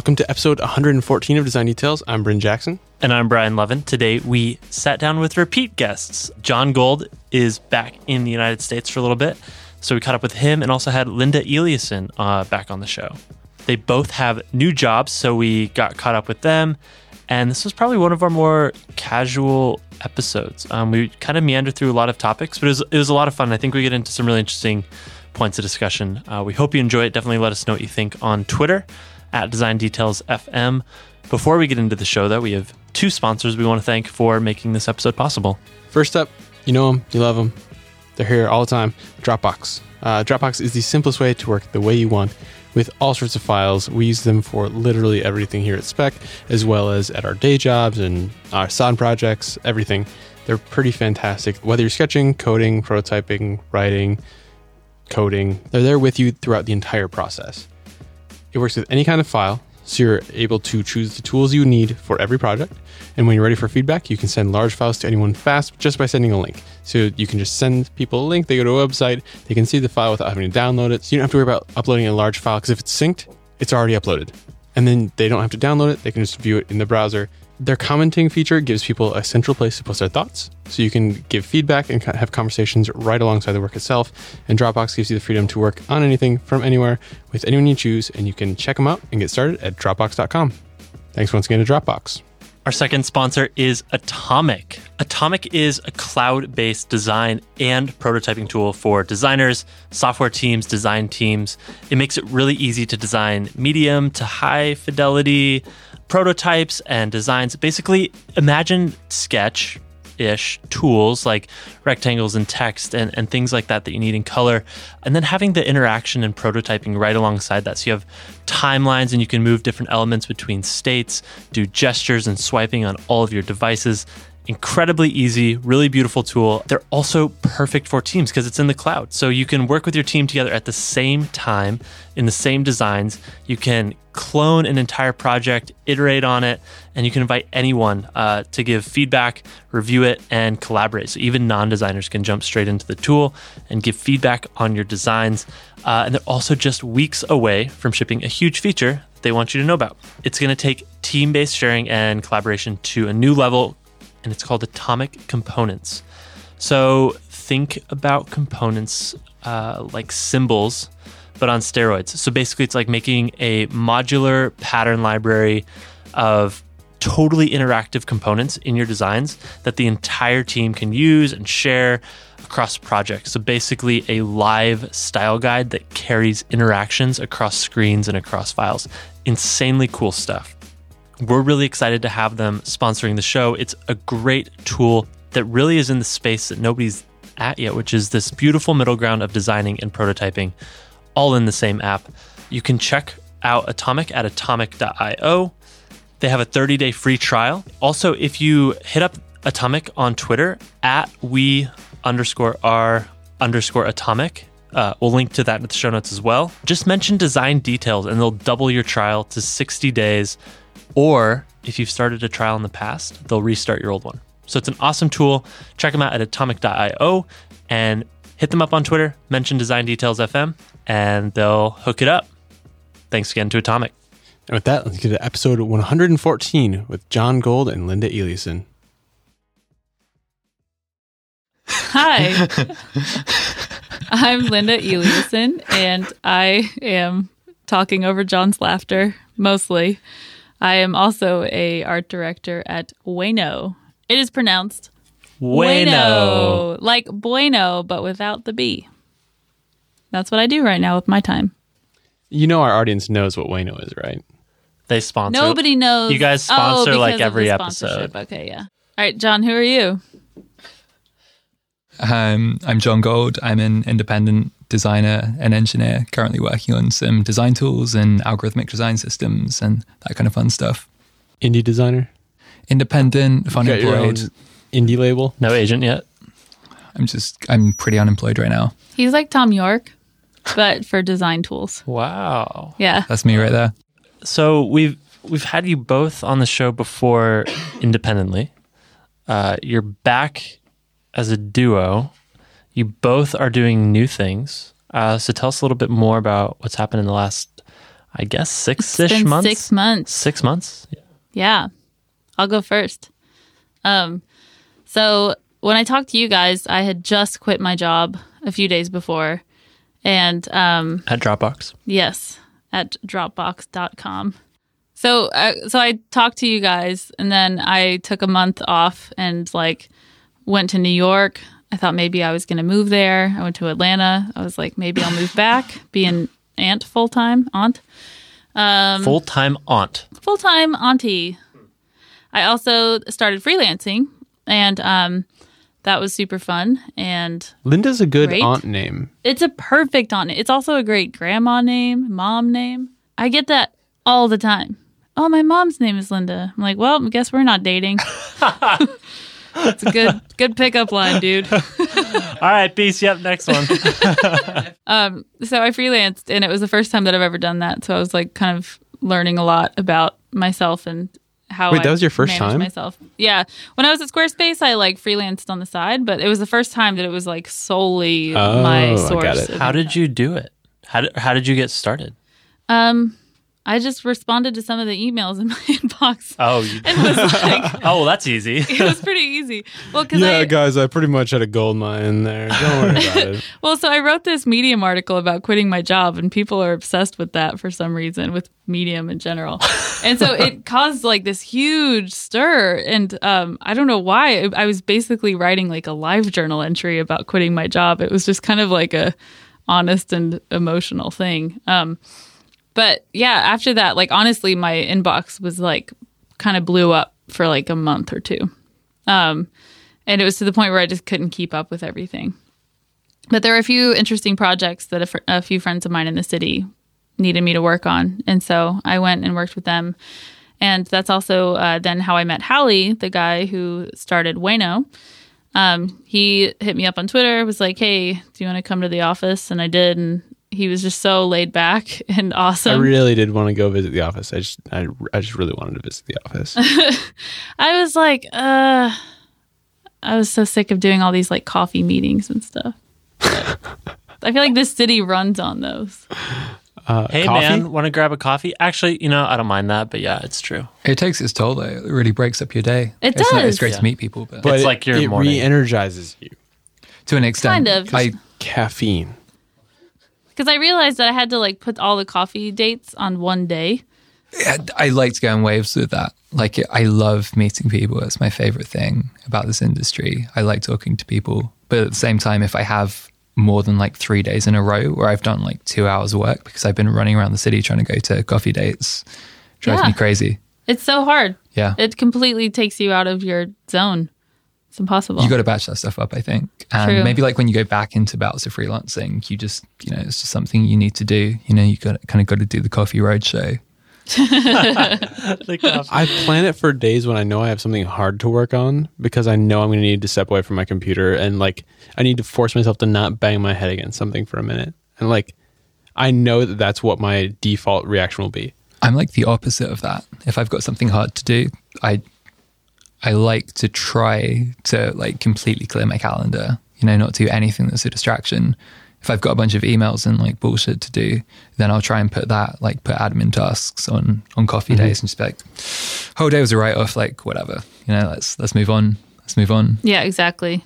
Welcome to episode 114 of Design Details. I'm Bryn Jackson. And I'm Brian Lovin. Today we sat down with repeat guests. Jon Gold is back in the United States for a little bit. So we caught up with him and also had Linda Eliasen uh, back on the show. They both have new jobs, so we got caught up with them. And this was probably one of our more casual episodes. Um, we kind of meandered through a lot of topics, but it was, it was a lot of fun. I think we get into some really interesting points of discussion. Uh, we hope you enjoy it. Definitely let us know what you think on Twitter at Design Details FM. Before we get into the show, though, we have two sponsors we want to thank for making this episode possible. First up, you know them, you love them. They're here all the time. Dropbox. Uh, Dropbox is the simplest way to work the way you want with all sorts of files. We use them for literally everything here at Spec, as well as at our day jobs and our side projects, everything. They're pretty fantastic. Whether you're sketching, coding, prototyping, writing, coding, they're there with you throughout the entire process. It works with any kind of file, so you're able to choose the tools you need for every project. And when you're ready for feedback, you can send large files to anyone fast just by sending a link. So you can just send people a link, they go to a website, they can see the file without having to download it. So you don't have to worry about uploading a large file because if it's synced, it's already uploaded. And then they don't have to download it, they can just view it in the browser. Their commenting feature gives people a central place to post their thoughts. So you can give feedback and have conversations right alongside the work itself. And Dropbox gives you the freedom to work on anything from anywhere with anyone you choose. And you can check them out and get started at Dropbox.com. Thanks once again to Dropbox. Our second sponsor is Atomic. Atomic is a cloud based design and prototyping tool for designers, software teams, design teams. It makes it really easy to design medium to high fidelity prototypes and designs. Basically, imagine Sketch ish tools like rectangles and text and, and things like that that you need in color. And then having the interaction and prototyping right alongside that. So you have timelines and you can move different elements between states, do gestures and swiping on all of your devices. Incredibly easy, really beautiful tool. They're also perfect for teams because it's in the cloud. So you can work with your team together at the same time in the same designs. You can clone an entire project, iterate on it, and you can invite anyone uh, to give feedback, review it, and collaborate. So even non designers can jump straight into the tool and give feedback on your designs. Uh, and they're also just weeks away from shipping a huge feature they want you to know about. It's going to take team based sharing and collaboration to a new level, and it's called Atomic Components. So think about components uh, like symbols but on steroids. So basically, it's like making a modular pattern library of totally interactive components in your designs that the entire team can use and share across projects. So basically, a live style guide that carries interactions across screens and across files. Insanely cool stuff. We're really excited to have them sponsoring the show. It's a great tool that really is in the space that nobody's at yet, which is this beautiful middle ground of designing and prototyping all in the same app. You can check out Atomic at atomic.io. They have a 30 day free trial. Also, if you hit up Atomic on Twitter at we underscore r underscore atomic, uh, we'll link to that in the show notes as well. Just mention design details and they'll double your trial to 60 days. Or if you've started a trial in the past, they'll restart your old one. So it's an awesome tool. Check them out at atomic.io and hit them up on Twitter, mention Design Details FM, and they'll hook it up. Thanks again to Atomic. And with that, let's get to episode 114 with Jon Gold and Linda Eliasen. Hi, I'm Linda Eliasen, and I am talking over Jon's laughter mostly. I am also a art director at Ueno. It is pronounced Bueno. like bueno, but without the B. That's what I do right now with my time. You know our audience knows what Ueno is, right? They sponsor. Nobody knows. You guys Oh, sponsor, like, every episode. Okay, yeah. All right, Jon, who are you? Um, I'm Jon Gold. I'm an independent designer and engineer, currently working on some design tools and algorithmic design systems and that kind of fun stuff. Indie designer. Independent, fun Got your own employed. indie label. No agent yet. I'm just, I'm pretty unemployed right now. He's like Thom Yorke, but for design tools. Wow. Yeah. That's me right there. So we've we've had you both on the show before independently. Uh, you're back as a duo. You both are doing new things. Uh, so tell us a little bit more about what's happened in the last I guess six ish months. Six months. Six months. Yeah. I'll go first. Um so when I talked to you guys, I had just quit my job a few days before. And um At Dropbox. yes, at dropbox.com. So uh, so I talked to you guys and then I took a month off and like went to New York. I thought maybe I was going to move there. I went to Atlanta. I was like maybe I'll move back, be an aunt full time, aunt. Um, Full time aunt. full time auntie. I also started freelancing, and um, that was super fun. And Linda's a good Great. aunt name. it's a perfect aunt. It's also a great grandma name, mom name. I get that all the time. Oh, my mom's name is Linda. I'm like, well, I guess we're not dating. It's a good good pickup line, dude. All right, peace. Yep, next one. Um, so I freelanced, and it was the first time that I've ever done that. So I was like, kind of learning a lot about myself and how. Wait, I that was your first time? Myself, yeah. When I was at Squarespace, I like freelanced on the side, but it was the first time that it was like solely Oh, my I source. got it. of How did you do it? How did, how did you get started? Um, I just responded to some of the emails in my inbox. Oh, you, It was like oh, well, that's easy. it was pretty easy. Well, because Yeah, I guys, I pretty much had a gold mine there. Don't worry about it. well, so I wrote this Medium article about quitting my job, and people are obsessed with that for some reason, with Medium in general. and so it caused like this huge stir, and um, I don't know why. I was basically writing like a live journal entry about quitting my job. It was just kind of like a honest and emotional thing. Um, but yeah, after that, like honestly, my inbox was like kind of blew up for like a month or two. Um, and it was to the point where I just couldn't keep up with everything. But there were a few interesting projects that a, fr- a few friends of mine in the city needed me to work on. And so I went and worked with them. And that's also uh, then how I met Halli, the guy who started Ueno. Um, he hit me up on Twitter, was like, hey, do you want to come to the office? And I did. And he was just so laid back and awesome. I really did want to go visit the office. I just, I, I just really wanted to visit the office. I was like, uh, I was so sick of doing all these like coffee meetings and stuff. I feel like this city runs on those. Uh, Hey, coffee? man, want to grab a coffee? Actually, you know, I don't mind that, but yeah, it's true. It takes its toll though. It really breaks up your day. It it's Not, does. it's great Yeah. to meet people, but, but It's it- like your it morning. re-energizes you. to an extent, Kind of. I Caffeine. Because I realized that I had to like put all the coffee dates on one day. I like to go in waves with that. Like I love meeting people. It's my favorite thing about this industry. I like talking to people, but at the same time, if I have more than like three days in a row where I've done like two hours of work because I've been running around the city trying to go to coffee dates, drives Yeah. me crazy. It's so hard. Yeah, It completely takes you out of your zone. It's impossible. you got to batch that stuff up. I think, and True. maybe like when you go back into bouts of freelancing, you just you know it's just something you need to do. You know, you got kind of got to do the coffee road show. I plan it for days when I know I have something hard to work on because I know I'm going to need to step away from my computer and like I need to force myself to not bang my head against something for a minute. And like I know that that's what my default reaction will be. I'm like the opposite of that. If I've got something hard to do, I I like to try to like completely clear my calendar, you know, not do anything that's a distraction. If I've got a bunch of emails and like bullshit to do, then I'll try and put that, like put admin tasks on on coffee mm-hmm. days and just be like, whole day was a write off, like whatever. You know, let's let's move on. Let's move on. yeah, exactly.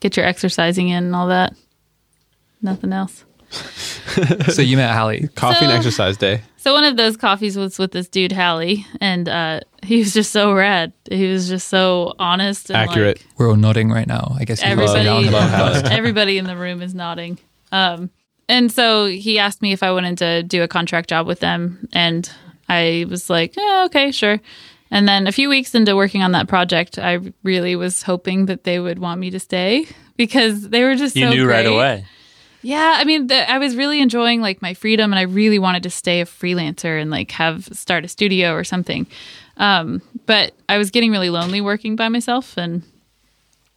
Get your exercising in and all that. Nothing else. so you met Halli. Coffee and exercise day. So one of those coffees was with this dude Halli, and uh, he was just so rad. He was just so honest and Accurate. Like, We're all nodding right now. I guess you can everybody, that on the Love podcast. everybody in the room is nodding. Um, and so he asked me if I wanted to do a contract job with them, and I was like, yeah, okay, sure. And then a few weeks into working on that project, I really was hoping that they would want me to stay because they were just You so knew right away. Yeah, I mean, the, I was really enjoying like my freedom, and I really wanted to stay a freelancer and like have start a studio or something. Um, but I was getting really lonely working by myself, and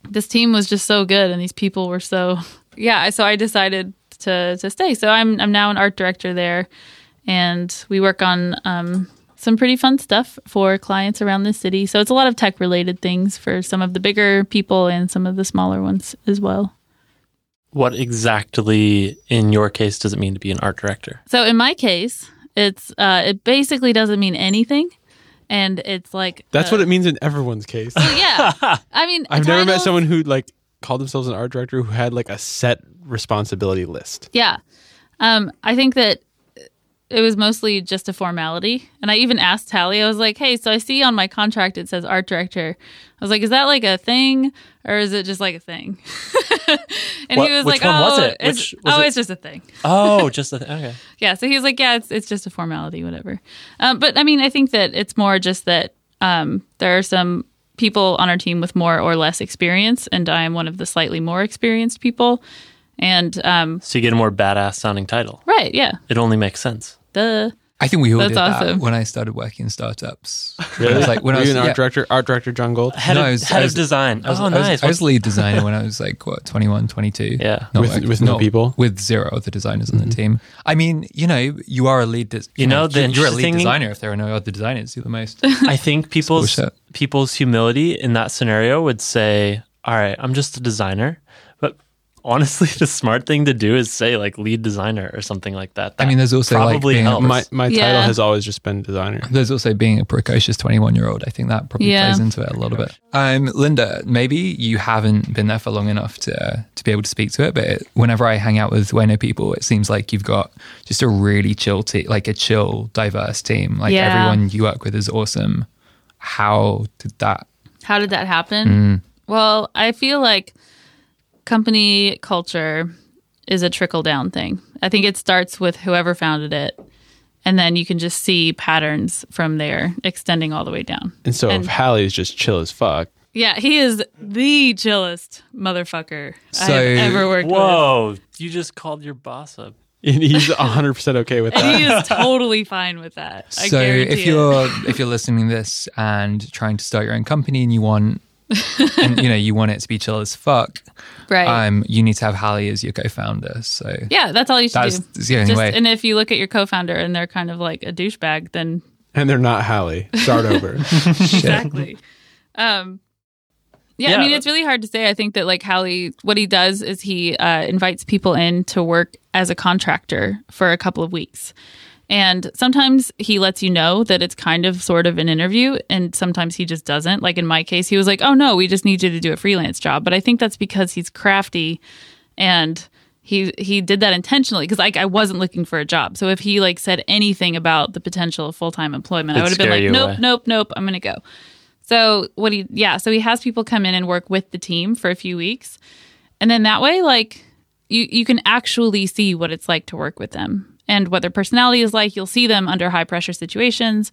this team was just so good, and these people were so yeah. So I decided to to stay. So I'm I'm now an art director there, and we work on um, some pretty fun stuff for clients around the city. So it's a lot of tech related things for some of the bigger people and some of the smaller ones as well. What exactly, in your case, does it mean to be an art director? So in my case, It's uh, it basically doesn't mean anything, and it's like That's uh, what it means in everyone's case. yeah. I mean, I've never met someone who like called themselves an art director who had like a set responsibility list. Yeah. Um, I think that it was mostly just a formality. And I even asked Halli, I was like, hey, so I see on my contract it says art director. I was like, is that like a thing or is it just like a thing? and What- he was which like, one oh, was it? It's, Which- was oh it- it's just a thing. Oh, just the okay. Yeah. So he was like, yeah, it's, it's just a formality, whatever. Um, but I mean, I think that it's more just that um, there are some people on our team with more or less experience, and I am one of the slightly more experienced people. And um, So you get a more badass sounding title. right, yeah, It only makes sense. duh. I think we all That's did that when I started working in startups. Really? I was like when I was you an yeah. art director, art director Jon Gold. Head, No, of, I was- head I was- of design. I was, oh, I was- nice. I was lead designer when I was like what 21, 22. Yeah. Not With- with no not- people? with zero other designers on the mm-hmm. team. I mean, you know, you are a lead. Des- You know, the you're a lead interesting- designer. If there are no other designers, you're the most. I think people's people's humility in that scenario would say, "All right, I'm just a designer." But honestly, the smart thing to do is say like lead designer or something like that. I mean, there's also, like, probably being a- My my title Yeah. has always just been designer. There's also being a precocious 21 year old. I think that probably Yeah. plays into it a little bit. Um, Linda, maybe you haven't been there for long enough to to be able to speak to it, but it, whenever I hang out with Ueno people, it seems like you've got just a really chill team, like a chill, diverse team. Like Yeah. everyone you work with is awesome. How did that? How did that happen? Mm. Well, I feel like company culture is a trickle down thing. I think it starts with whoever founded it, and then you can just see patterns from there extending all the way down. And so And- if Halli is just chill as fuck, Yeah, he is the chillest motherfucker I've ever worked with. Whoa! You just called your boss up. and he's hundred percent okay with And that. he is totally fine with that. I so if you're if you're listening to this and trying to start your own company and you want and you know you want it to be chill as fuck, right, um, you need to have Halli as your co-founder. So yeah, that's all you should that's, do. that's the only Just, way. and if you look at your co-founder and they're kind of like a douchebag, then And they're not Halli. Start over. exactly. um, yeah, Yeah. I mean, it's really hard to say. I think that like Halli, what he does is he uh, invites people in to work as a contractor for a couple of weeks. And sometimes he lets you know that it's kind of sort of an interview, and sometimes he just doesn't. Like in my case, he was like, "Oh no, we just need you to do a freelance job." But I think that's because he's crafty, and he he did that intentionally because like I wasn't looking for a job. So if he like said anything about the potential of full time employment, I It'd would have been like, "Nope, away. nope, nope, I'm gonna go." So what he yeah, so he has people come in and work with the team for a few weeks. And then that way like you you can actually see what it's like to work with them and what their personality is like. You'll see them under high pressure situations.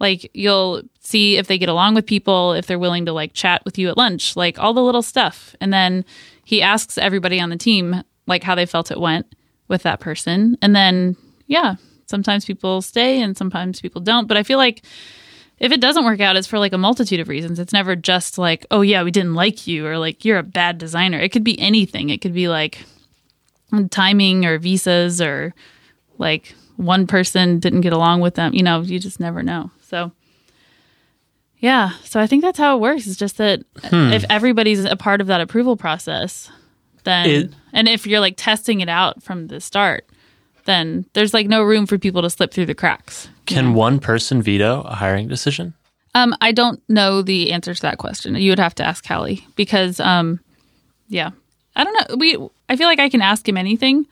Like you'll see if they get along with people, if they're willing to like chat with you at lunch, like all the little stuff. And then he asks everybody on the team like how they felt it went with that person. And then yeah, sometimes people stay and sometimes people don't, but I feel like if it doesn't work out, it's for like a multitude of reasons. It's never just like, oh yeah, we didn't like you or like you're a bad designer. It could be anything. It could be like timing or visas or like one person didn't get along with them. You know, you just never know. So yeah, so I think that's how it works. It's just that if everybody's a part of that approval process, then It- and if you're like testing it out from the start, then there's like no room for people to slip through the cracks. Can one person veto a hiring decision? Um, I don't know the answer to that question. You would have to ask Halli because, um, yeah, I don't know. We, I feel like I can ask him anything,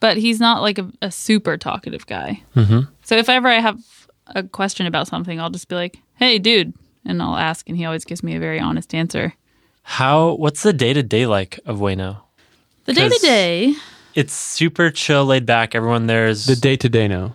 but he's not like a, a super talkative guy. Mm-hmm. So if ever I have a question about something, I'll just be like, "Hey, dude," and I'll ask, and he always gives me a very honest answer. How? What's the day to day like of Ueno? The day to day. It's super chill, laid back. Everyone there's the day to day now.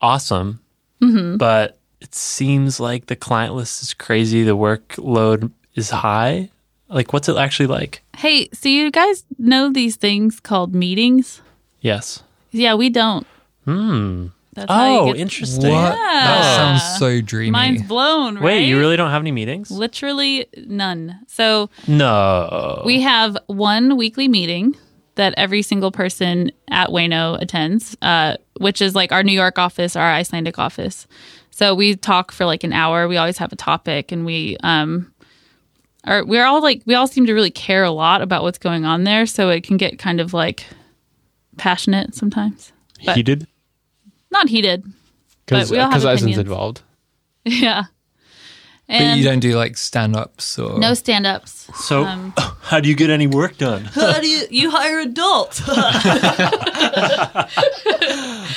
awesome, Mm-hmm. but it seems like the client list is crazy. The workload is high. Like, what's it actually like? hey, so you guys know these things called meetings? Yes. Yeah, we don't. Hmm. That's how you Oh, get- interesting. What? That Yeah. sounds so dreamy. Mine's blown. Right? Wait, you really don't have any meetings? Literally none. So No. We have one weekly meeting that every single person at Ueno attends, uh, which is like our New York office, our Icelandic office. So we talk for like an hour. We always have a topic, and we um, are we're all like we all seem to really care a lot about what's going on there. So it can get kind of like passionate sometimes. But- Heated. Not heated. Because But we all have Eisen's involved. Yeah. But you don't do like stand ups or no stand ups. So, Um, how do you get any work done? How do you you hire adults?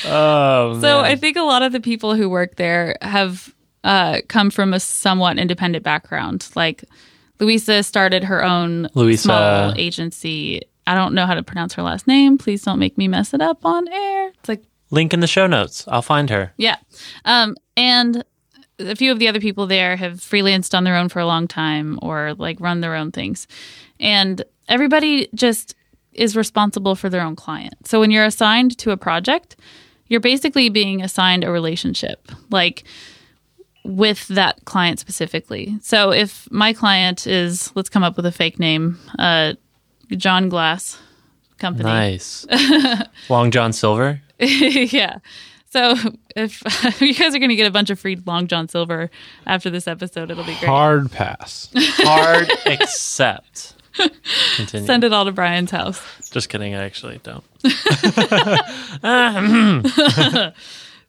Oh, So man. I think a lot of the people who work there have uh, come from a somewhat independent background. Like Louisa started her own Louisa. small agency. I don't know how to pronounce her last name. Please don't make me mess it up on air. It's like link in the show notes. I'll find her. yeah, um, and a few of the other people there have freelanced on their own for a long time or like run their own things, and everybody just is responsible for their own client. So when you're assigned to a project, you're basically being assigned a relationship, like with that client specifically. So if my client is, let's come up with a fake name, uh, John Glass Company. Nice. Long John Silver. yeah. So if you guys are going to get a bunch of free Long John Silver after this episode, it'll be great. Hard pass. Hard accept. Continue. Send it all to Brian's house. Just kidding. I actually don't.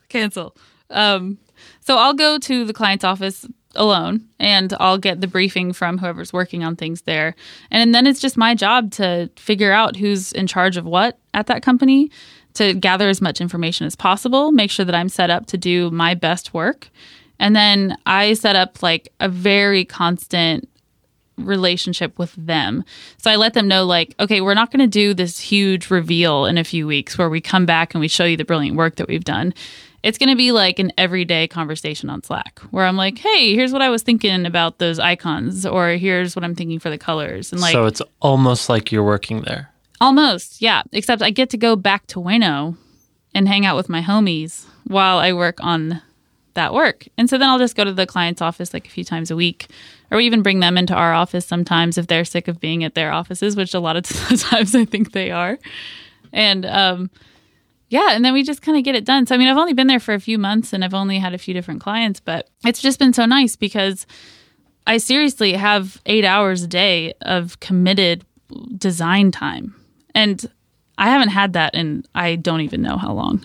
Cancel. Um, so I'll go to the client's office alone and I'll get the briefing from whoever's working on things there. And then it's just my job to figure out who's in charge of what at that company, to gather as much information as possible, make sure that I'm set up to do my best work. And then I set up like a very constant relationship with them. So I let them know, like, okay, we're not going to do this huge reveal in a few weeks where we come back and we show you the brilliant work that we've done. It's going to be like an everyday conversation on Slack where I'm like, hey, here's what I was thinking about those icons, or here's what I'm thinking for the colors. And like, so it's almost like you're working there. almost, yeah, except I get to go back to Ueno and hang out with my homies while I work on that work. And so then I'll just go to the client's office like a few times a week, or we even bring them into our office sometimes if they're sick of being at their offices, which a lot of times I think they are. And um, yeah, and then we just kind of get it done. So I mean, I've only been there for a few months and I've only had a few different clients, but it's just been so nice because I seriously have eight hours a day of committed design time. And I haven't had that in I don't even know how long.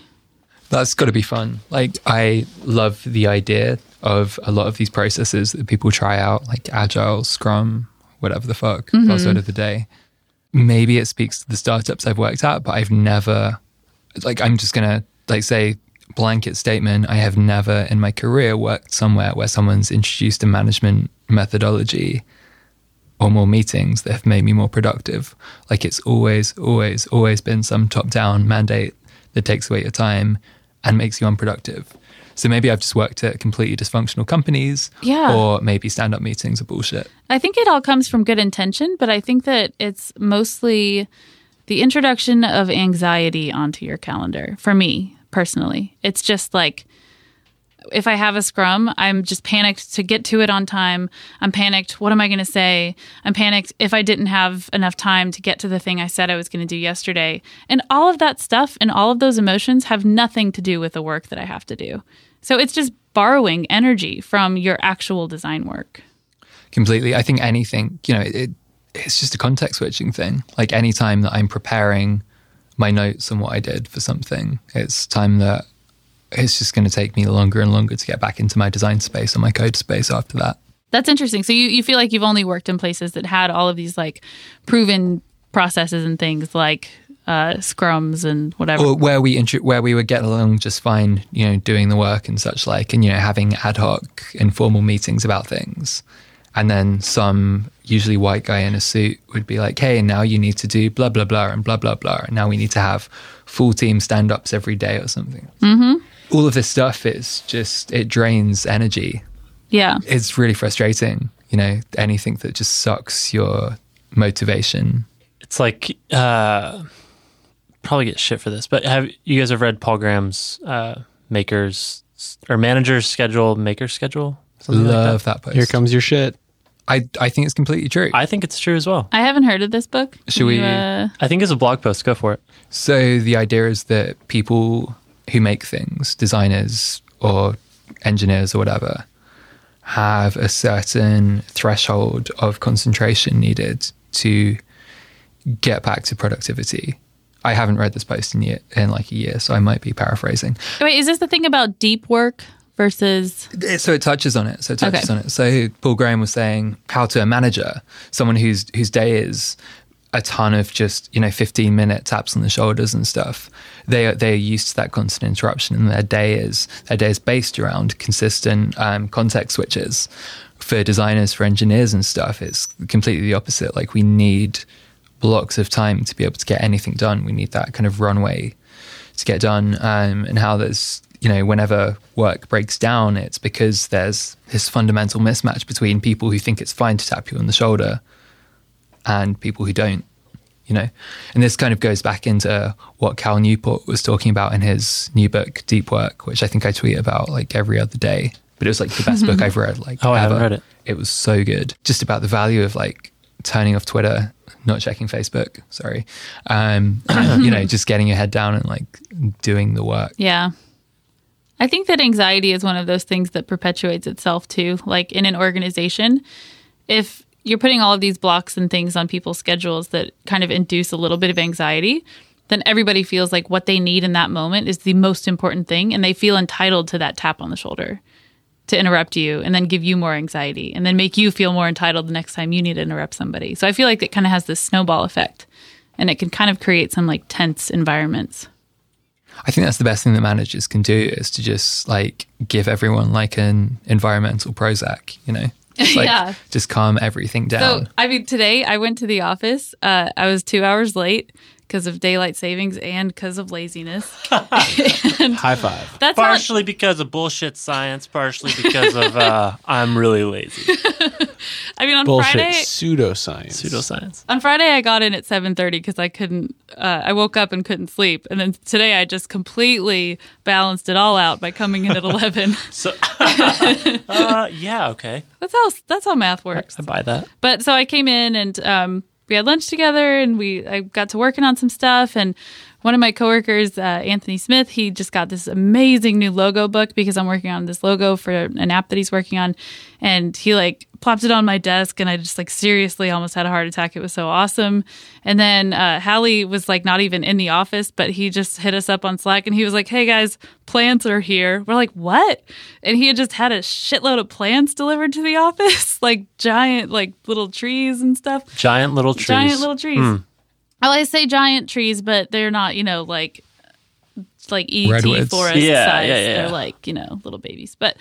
That's got to be fun. Like, I love the idea of a lot of these processes that people try out, like Agile, Scrum, whatever the fuck, buzzword mm-hmm. of the day. Maybe it speaks to the startups I've worked at, but I've never, like, I'm just going to, like, say, blanket statement I have never in my career worked somewhere where someone's introduced a management methodology or more meetings that have made me more productive. Like it's always, always, always been some top down mandate that takes away your time and makes you unproductive. So maybe I've just worked at completely dysfunctional companies, Yeah. or maybe stand up meetings are bullshit. I think it all comes from good intention, but I think that it's mostly the introduction of anxiety onto your calendar for me personally. It's just like if I have a scrum, I'm just panicked to get to it on time. I'm panicked. What am I going to say? I'm panicked if I didn't have enough time to get to the thing I said I was going to do yesterday. And all of that stuff and all of those emotions have nothing to do with the work that I have to do. So it's just borrowing energy from your actual design work. completely. I think anything, you know, it, it's just a context switching thing. Like any time that I'm preparing my notes on what I did for something, it's time that it's just going to take me longer and longer to get back into my design space or my code space after that. That's interesting. So you, you feel like you've only worked in places that had all of these like proven processes and things like uh, scrums and whatever. Or where we intro- where we would get along just fine, you know, doing the work and such like, and you know, having ad hoc informal meetings about things, and then some usually white guy in a suit would be like, "Hey, now you need to do blah blah blah and blah blah blah, and now we need to have full team stand ups every day or something." Mm-hmm. All of this stuff is just it drains energy. yeah. It's really frustrating, you know, anything that just sucks your motivation. It's like uh, probably get shit for this, but have you guys have read Paul Graham's uh, makers or manager's schedule, maker's schedule? Something like that? Love that post. Here comes your shit. I I think it's completely true. I think it's true as well. I haven't heard of this book. Should we- uh, I think it's a blog post. Go for it. So the idea is that people who make things, designers or engineers or whatever, have a certain threshold of concentration needed to get back to productivity I haven't read this post in year, in like a year, so I might be paraphrasing. Wait, is this the thing about deep work versus? So it touches on it. So it touches Okay. on it. So Paul Graham was saying how to a manager, someone whose whose day is a ton of just you know 15 minute taps on the shoulders and stuff. They are they are used to that constant interruption, and their day is their day is based around consistent um, context switches. For designers, for engineers and stuff, it's completely the opposite. Like we need blocks of time to be able to get anything done. We need that kind of runway to get done um, and how there's you know whenever work breaks down it's because there's this fundamental mismatch between people who think it's fine to tap you on the shoulder and people who don't you know? And this kind of goes back into what cal newport was talking about in his new book deep work which i think i tweet about like every other day. But it was like the best book i've read like Oh, I haven't read it. it was so good. Just about the value of like turning off twitter not checking facebook sorry um you know just getting your head down and like doing the work. Yeah. I think that anxiety is one of those things that perpetuates itself too. Like in an organization, if you're putting all of these blocks and things on people's schedules that kind of induce a little bit of anxiety, then everybody feels like what they need in that moment is the most important thing and they feel entitled to that tap on the shoulder to interrupt you and then give you more anxiety and then make you feel more entitled the next time you need to interrupt somebody. So I feel like it kind of has this snowball effect and it can kind of create some like tense environments. I think that's the best thing that managers can do is to just like give everyone like an environmental Prozac, you know? Just, like, Yeah. Just calm everything down. So, I mean, today I went to the office. Uh, I was two hours late because of daylight savings and because of laziness. High five. That's not, Partially because of bullshit science, partially because of uh, I'm really lazy. I mean, on Bullshit. Friday, Pseudoscience. Pseudoscience. on Friday I got in at seven thirty because I couldn't. Uh, I woke up and couldn't sleep, and then today I just completely balanced it all out by coming in at eleven. So, uh, yeah, okay. that's how that's how math works. I buy that. but so I came in and um, we had lunch together and we I got to working on some stuff and one of my coworkers, uh, Anthony Smith, he just got this amazing new logo book because I'm working on this logo for an app that he's working on, and he like plopped it on my desk and I just like seriously almost had a heart attack. It was so awesome. And then uh, Halli was like not even in the office, but he just hit us up on Slack and he was like, "Hey guys, plants are here." We're like, "What?" And he had just had a shitload of plants delivered to the office, like giant, like little trees and stuff. Giant little trees. Giant little trees. Well, I say giant trees, but they're not, you know, like like ET Redwoods. forest Yeah, size. yeah, yeah. They're like, you know, little babies. But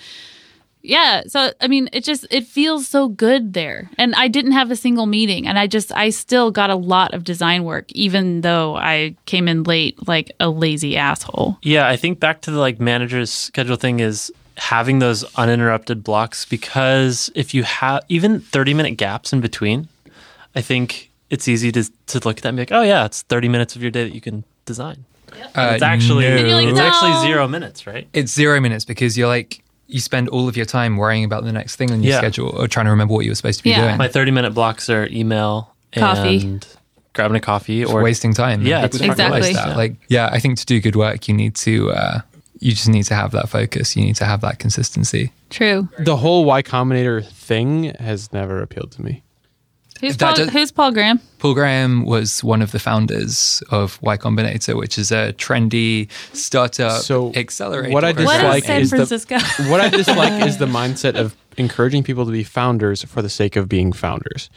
yeah, so I mean, it just it feels so good there. And I didn't have a single meeting and I just I still got a lot of design work even though I came in late like a lazy asshole. Yeah, I think back to the like manager's schedule thing is having those uninterrupted blocks because if you have even 30 minute gaps in between, I think it's easy to to look at that and be like, oh yeah, it's 30 minutes of your day that you can design. Uh, It's actually no. And you're like, it's actually zero minutes, right? It's zero minutes because you're like, you spend all of your time worrying about the next thing on your Yeah. schedule or trying to remember what you were supposed to be Yeah. doing. My 30 minute blocks are email Coffee. and grabbing a coffee or or wasting time. Yeah, People it's don't fucking realize waste. that. Yeah. Like, yeah, I think to do good work, you need to, uh, you just need to have that focus. You need to have that consistency. True. The whole Y Combinator thing has never appealed to me. Who's That Paul, does- who's Paul Graham? Paul Graham was one of the founders of Y Combinator, which is a trendy startup So, accelerator. what I dislike is San is the- What I dislike is the mindset of encouraging people to be founders for the sake of being founders.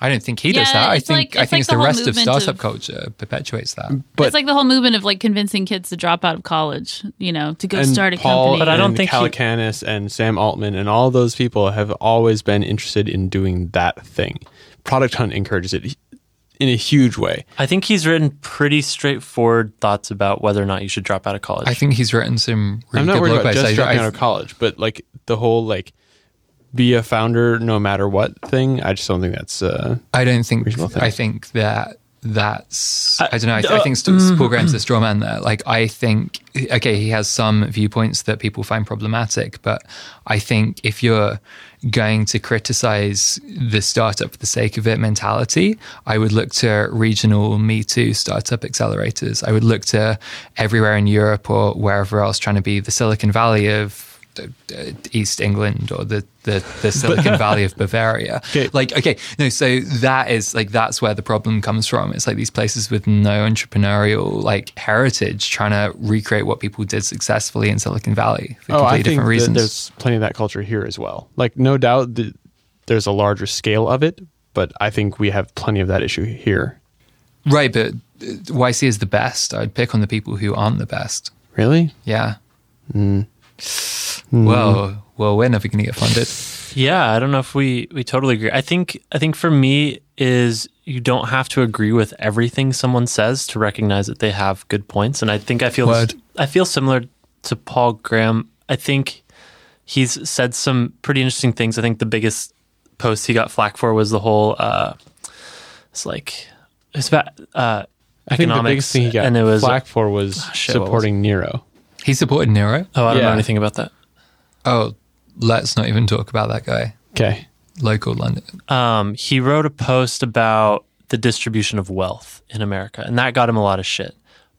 I don't think he does that. I think like- I it's think like it's the the rest of startup of- culture perpetuates that. But it's like the whole movement of like convincing kids to drop out of college, you know, to go and start a Paul company. But I don't and think he- Calacanis and Sam Altman and all those people have always been interested in doing that thing. Product Hunt encourages it in a huge way. I think he's written pretty straightforward thoughts about whether or not you should drop out of college. I think he's written some really I'm not good worried about just dropping out of college, but like the whole like be a founder no matter what thing. I just don't think that's. Uh, I don't think. Reasonable thing. I think that that's. I- I, don't know. I, uh, I think st- Paul Graham's the straw man there. Like, I think. Okay, he has some viewpoints that people find problematic, but I think if you're going to criticize the startup for the sake of it mentality, I would look to regional Me Too startup accelerators. I would look to everywhere in Europe or wherever else trying to be the Silicon Valley of East England or the, the, the Silicon Valley of Bavaria. Okay. Like, okay, no, so that is like, that's where the problem comes from. It's like these places with no entrepreneurial like heritage trying to recreate what people did successfully in Silicon Valley for Oh, completely I different reasons. there's plenty of that culture here as well. Like, no doubt that there's a larger scale of it, but I think we have plenty of that issue here. Right, but uh, YC is the best. I'd pick on the people who aren't the best. Really? Yeah. Hmm. Well, well, we're never going to get funded. Yeah, I don't know if we we totally agree. I think I think for me is you don't have to agree with everything someone says to recognize that they have good points. And I think I feel Word. I feel similar to Paul Graham. I think he's said some pretty interesting things. I think the biggest post he got flack for was the whole uh it's like it's about uh I think the economics, biggest thing he got and it was flack for was Ah, shit, what was supporting Nero. He supported Nero. Oh, I don't know anything about that. Oh, let's not even talk about that guy. Okay. Local London. um, he wrote a post about the distribution of wealth in America, and that got him a lot of shit.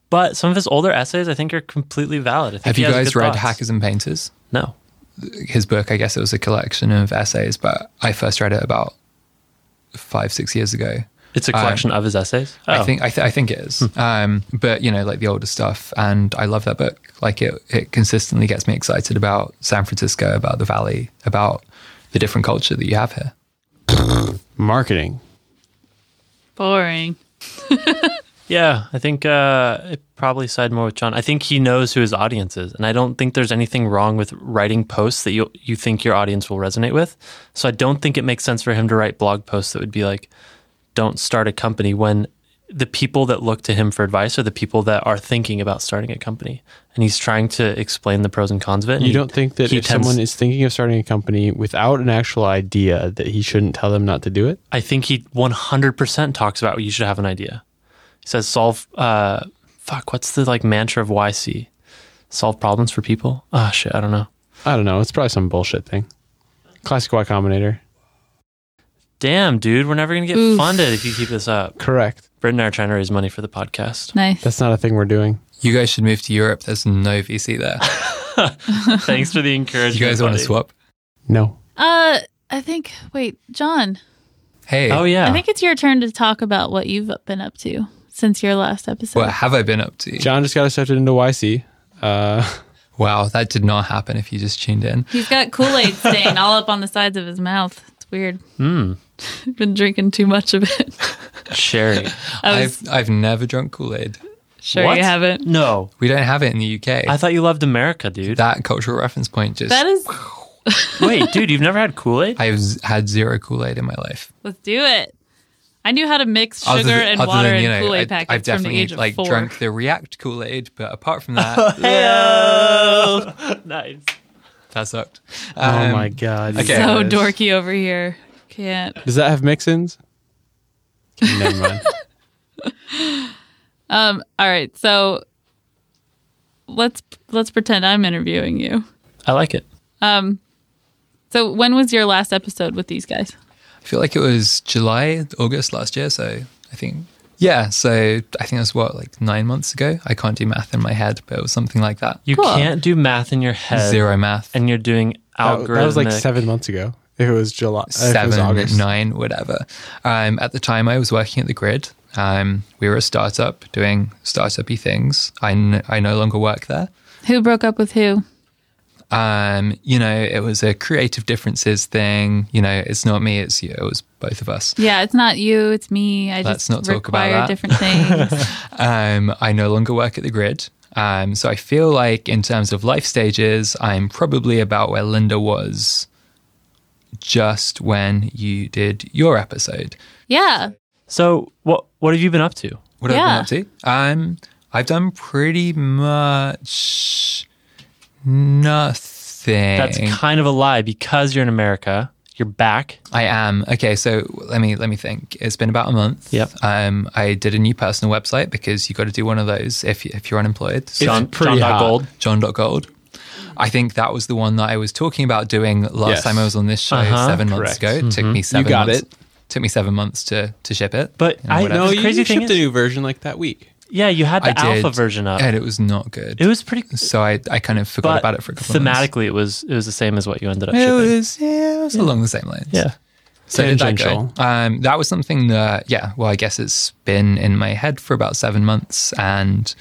But some of his older essays, I think, are completely valid. I think Have you guys read thoughts. Hackers and Painters? No. His book, I guess it was a collection of essays, but I first read it about five, six years ago. It's a collection of his essays. I Oh. think I, th- I think it is. Um, but you know, like the older stuff, and I love that book. Like it, it consistently gets me excited about San Francisco, about the Valley, about the different culture that you have here. Marketing. Boring. Yeah, I think uh, it probably side more with Jon. I think he knows who his audience is, and I don't think there's anything wrong with writing posts that you you think your audience will resonate with. So I don't think it makes sense for him to write blog posts that would be like, "Don't start a company." When the people that look to him for advice are the people that are thinking about starting a company, and he's trying to explain the pros and cons of it. You don't think that if someone is thinking of starting a company without an actual idea, that he shouldn't tell them not to do it? I think he 100% talks about you should have an idea. He says solve uh fuck what's the like mantra of YC? Solve problems for people? Ah shit, I don't know. I don't know. It's probably some bullshit thing. Classic Y Combinator. Damn, dude, we're never going to get Oof. funded if you keep this up. Correct. Britt and I are trying to raise money for the podcast. Nice. That's not a thing we're doing. You guys should move to Europe. There's no VC there. Thanks for the encouragement. You guys want to swap? No. Uh, I think. Wait, Jon. Hey, Oh yeah. I think it's your turn to talk about what you've been up to since your last episode. what have I been up to? Jon just got accepted into YC. Uh, Wow, that did not happen if you just tuned in. He's got Kool Aid stain all up on the sides of his mouth. It's weird. Hmm. I've been drinking too much of it. Sherry. I was I've I've never drunk Kool Aid. sure What? you haven't. No. We don't have it in the UK. I thought you loved America, dude. that cultural reference point just. That is. Wait, dude, you've never had Kool-Aid? I've z- had zero Kool Aid in my life. Let's do it. I knew how to mix sugar Other than- and other water than, and you know, Kool Aid I- packets I've from the definitely age of like four. drunk the React Kool Aid, but apart from that, nice. that sucked. oh Um, my God. you okay. so guys. dorky over here. Can't. Does that have mix-ins? Never mind. Um. All right. So let's let's pretend I'm interviewing you. I like it. Um. So when was your last episode with these guys? I feel like it was July, August last year. So I think, yeah. So I think it was what, like nine months ago? I can't do math in my head, but it was something like that. You Cool. can't do math in your head. Zero math. And you're doing That, algorithmic. that was like seven months ago. If it was July, if it was seven, August. nine, whatever. Um, at the time, I was working at the grid. Um, we were a startup doing startup-y things. I, n- I no longer work there. Who broke up with who? Um, you know, it was a creative differences thing. You know, it's not me, it's you. It was both of us. Yeah, it's not you. It's me. I Let's just not talk about that. different things. Um, I no longer work at the grid. Um, so I feel like in terms of life stages, I'm probably about where Linda was just when you did your episode. yeah. So what what have you been up to? What have I been up to? Um, I've done pretty much nothing. That's kind of a lie because you're in America. You're back. I am okay. So let me let me think. It's been about a month. Yep. Um, I did a new personal website because you got to do one of those if you, if you're unemployed. So Jon, pretty Jon hot. Gold. Jon.gold. I think that was the one that I was talking about doing last Yes. time I was on this show Uh-huh. seven months Correct. ago. It took me seven You got months. it. Took me seven months to to ship it. But You know, I know you, crazy you thing shipped a new version like that week. Yeah, you had the I alpha did, version up. and it was not good. It was pretty. so I, I kind of forgot about it for a couple of months. thematically, it was it was the same as what you ended up It shipping. was, yeah, it was along the same lines. yeah. So did that go? Um, that was something that, yeah, well, I guess it's been in my head for about seven months and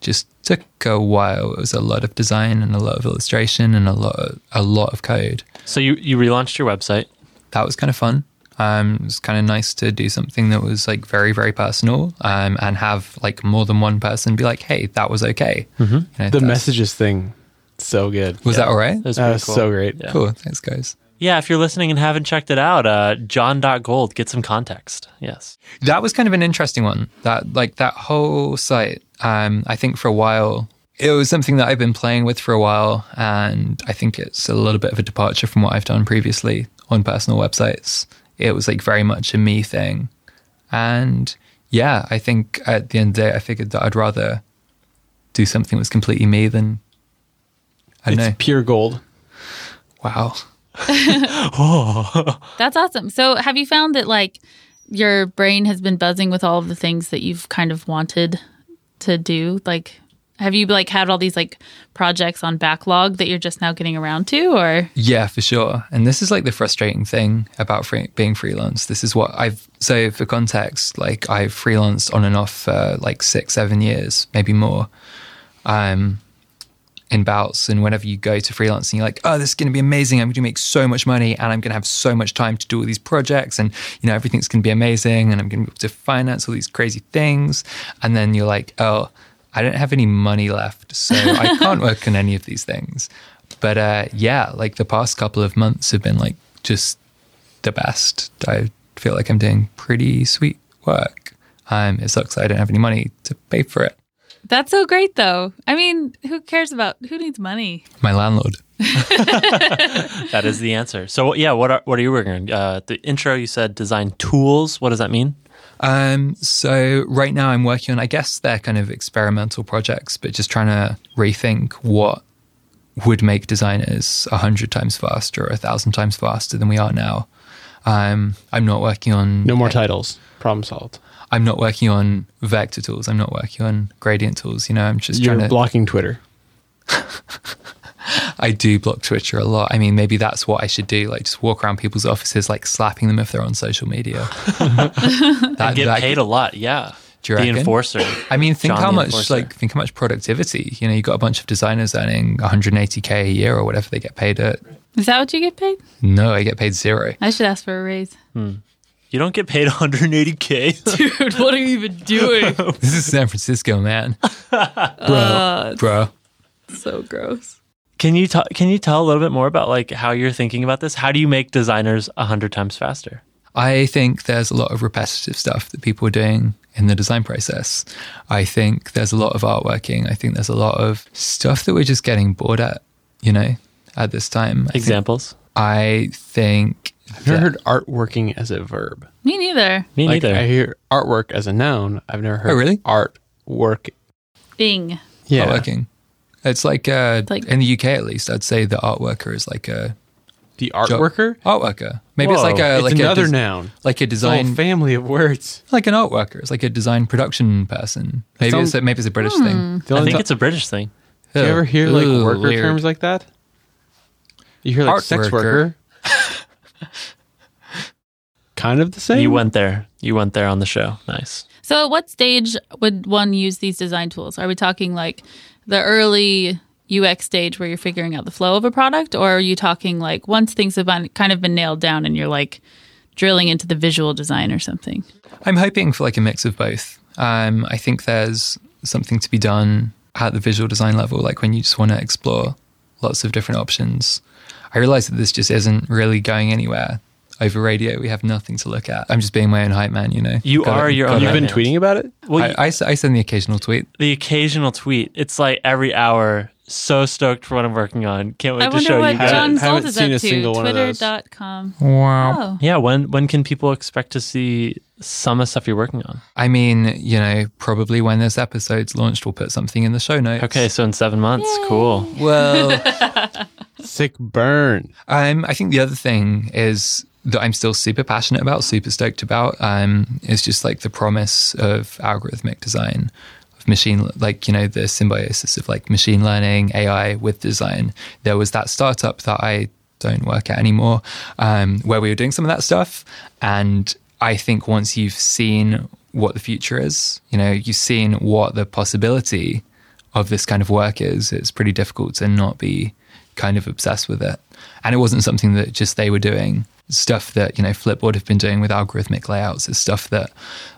just took a while. It was a lot of design and a lot of illustration and a lot of, a lot of code. So you you relaunched your website. That was kind of fun. Um, it was kind of nice to do something that was like very, very personal um, and have like more than one person be like, hey, that was okay. Mm-hmm. The messages thing, so good. Was that all right? That was, That was cool. so great. Yeah. Cool. Thanks, guys. Yeah, if you're listening and haven't checked it out, uh, Jon.gold, get some context. Yes. that was kind of an interesting one. That like that whole site. Um, I think for a while it was something that I've been playing with for a while, and I think it's a little bit of a departure from what I've done previously on personal websites. It was like very much a me thing, and yeah, I think at the end of the day, I figured that I'd rather do something that was completely me than I don't It's know. pure gold. Wow. That's awesome. So, have you found that like your brain has been buzzing with all of the things that you've kind of wanted to do? Like, have you like had all these like projects on backlog that you're just now getting around to, or Yeah, for sure. And this is like the frustrating thing about free, being freelance. This is what I've, so for context, like I've freelanced on and off for like six, seven years, maybe more, um, in bouts. And whenever you go to freelancing, you're like, oh, this is going to be amazing. I'm going to make so much money and I'm going to have so much time to do all these projects and, you know, everything's going to be amazing and I'm going to be able to finance all these crazy things. And then you're like, oh, I don't have any money left. So I can't work on any of these things. But uh, yeah, like the past couple of months have been like just the best. I feel like I'm doing pretty sweet work. Um, it sucks that I don't have any money to pay for it. That's so great though. I mean, who cares about who needs money? My landlord. That is the answer. So yeah, what are what are you working on? Uh, the intro you said design tools. What does that mean? Um, so right now I'm working on, I guess they're kind of experimental projects, but just trying to rethink what would make designers a hundred times faster or a thousand times faster than we are now. Um, I'm not working on No more titles. Problem solved. I'm not working on vector tools. I'm not working on gradient tools. You know, I'm just You're trying to. blocking Twitter. I do block Twitter a lot. I mean, maybe that's what I should do. Like, just walk around people's offices, like slapping them if they're on social media. that, Get that- paid a lot. Yeah. Do you the reckon? enforcer. I mean, think Jon how much Enforcer. like think how much productivity. You know, you got a bunch of designers earning 180k a year or whatever they get paid at. Is that what you get paid? No, I get paid zero. I should ask for a raise. Hmm. You don't get paid 180k. Dude, what are you even doing? This is San Francisco, man, uh, bro. so gross. can you ta- can you tell a little bit more about like how you're thinking about this? How do you make designers a hundred times faster? I think there's a lot of repetitive stuff that people are doing in the design process. I think there's a lot of artworking. I think there's a lot of stuff that we're just getting bored at, you know, at this time. I think, Examples? I think I've never that- heard art working as a verb. Me neither. Me Like, neither. I hear artwork as a noun. I've never heard Oh, really? art work. Bing. Yeah. artworking. It's like, uh, like- in the UK at least, I'd say the art worker is like a The art job- worker? Art worker. Maybe it's Whoa. like a It's like another a des- noun. like a It's a whole design family of words. like an art worker. It's like a design production person. Maybe Sounds- it's a, maybe it's a British thing. The I only think ti- it's a British thing. Do you ever hear like Ugh, worker weird. terms like that? You hear like Art sex worker. worker. Kind of the same. You went there. You went there on the show. Nice. So, at what stage would one use these design tools? Are we talking like the early UX stage where you're figuring out the flow of a product, or are you talking like once things have been, kind of been nailed down and you're like drilling into the visual design or something? I'm hoping for like a mix of both. Um, I think there's something to be done at the visual design level, like when you just want to explore lots of different options. I realize that this just isn't really going anywhere. Over radio, we have nothing to look at. I'm just being my own hype man, you know. You Gotta- are your own gotta- You've been man. tweeting about it? Well, I, you- I s- I send the occasional tweet. the occasional tweet. It's like every hour. So stoked for what I'm working on. Can't wait I to show what you guys. John Haven't Zolt is seen up a to. single one of. Twitter.com. Wow. Oh. Yeah, when when can people expect to see some of the stuff you're working on? I mean, you know, probably when this episode's launched, we'll put something in the show notes. Okay, so in seven months, cool. Well, Sick burn. um, I think the other thing is that I'm still super passionate about, super stoked about, um, is just like the promise of algorithmic design, of machine, like, you know, the symbiosis of like machine learning, AI with design. There was that startup that I don't work at anymore, um, where we were doing some of that stuff. And I think once you've seen what the future is, you know, you've seen what the possibility of this kind of work is, it's pretty difficult to not be kind of obsessed with it. And it wasn't something that just they were doing. Stuff that, you know, Flipboard have been doing with algorithmic layouts is stuff that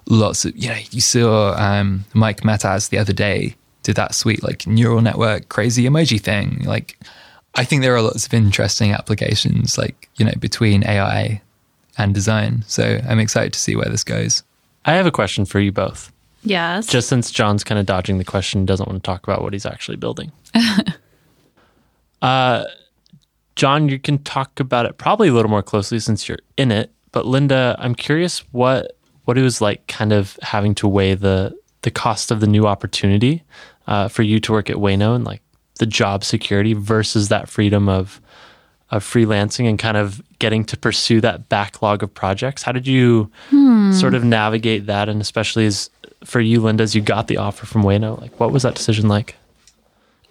lots of, you know, you saw um, Mike Matas the other day did that sweet, like, neural network crazy emoji thing. Like, I think there are lots of interesting applications, like, you know, between AI and design. So I'm excited to see where this goes. I have a question for you both. Yes. Just since Jon's kind of dodging the question, doesn't want to talk about what he's actually building. uh, Jon, you can talk about it probably a little more closely since you're in it. But Linda, I'm curious what what it was like, kind of having to weigh the the cost of the new opportunity uh, for you to work at Ueno and like the job security versus that freedom of of freelancing and kind of getting to pursue that backlog of projects. How did you sort of navigate that? And especially as for you, Linda, as you got the offer from Ueno, like what was that decision like?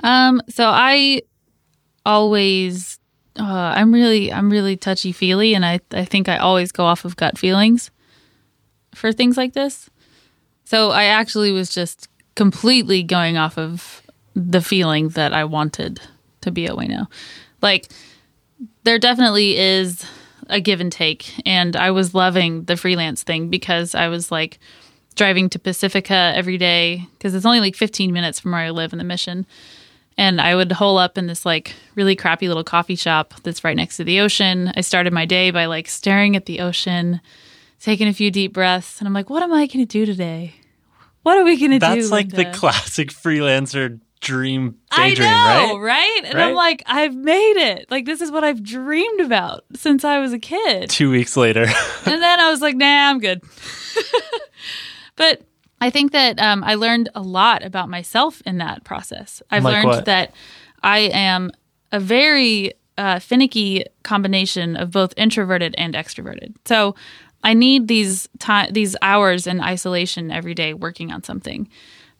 Um, so I always, uh, I'm really, I'm really touchy feely, and I, I think I always go off of gut feelings for things like this. So I actually was just completely going off of the feeling that I wanted to be at Ueno. Like, there definitely is a give and take, and I was loving the freelance thing because I was like driving to Pacifica every day because it's only like 15 minutes from where I live in the mission and I would hole up in this like really crappy little coffee shop that's right next to the ocean. I started my day by like staring at the ocean, taking a few deep breaths, and I'm like, what am I going to do today? What are we going to do? That's like the classic freelancer dream I daydream, know, right? And I'm like, I've made it. Like this is what I've dreamed about since I was a kid. Two weeks later. and then I was like, nah, I'm good. but I think that um, I learned a lot about myself in that process. I've Like learned what? that I am a very uh, finicky combination of both introverted and extroverted. So I need these time, these hours in isolation every day working on something.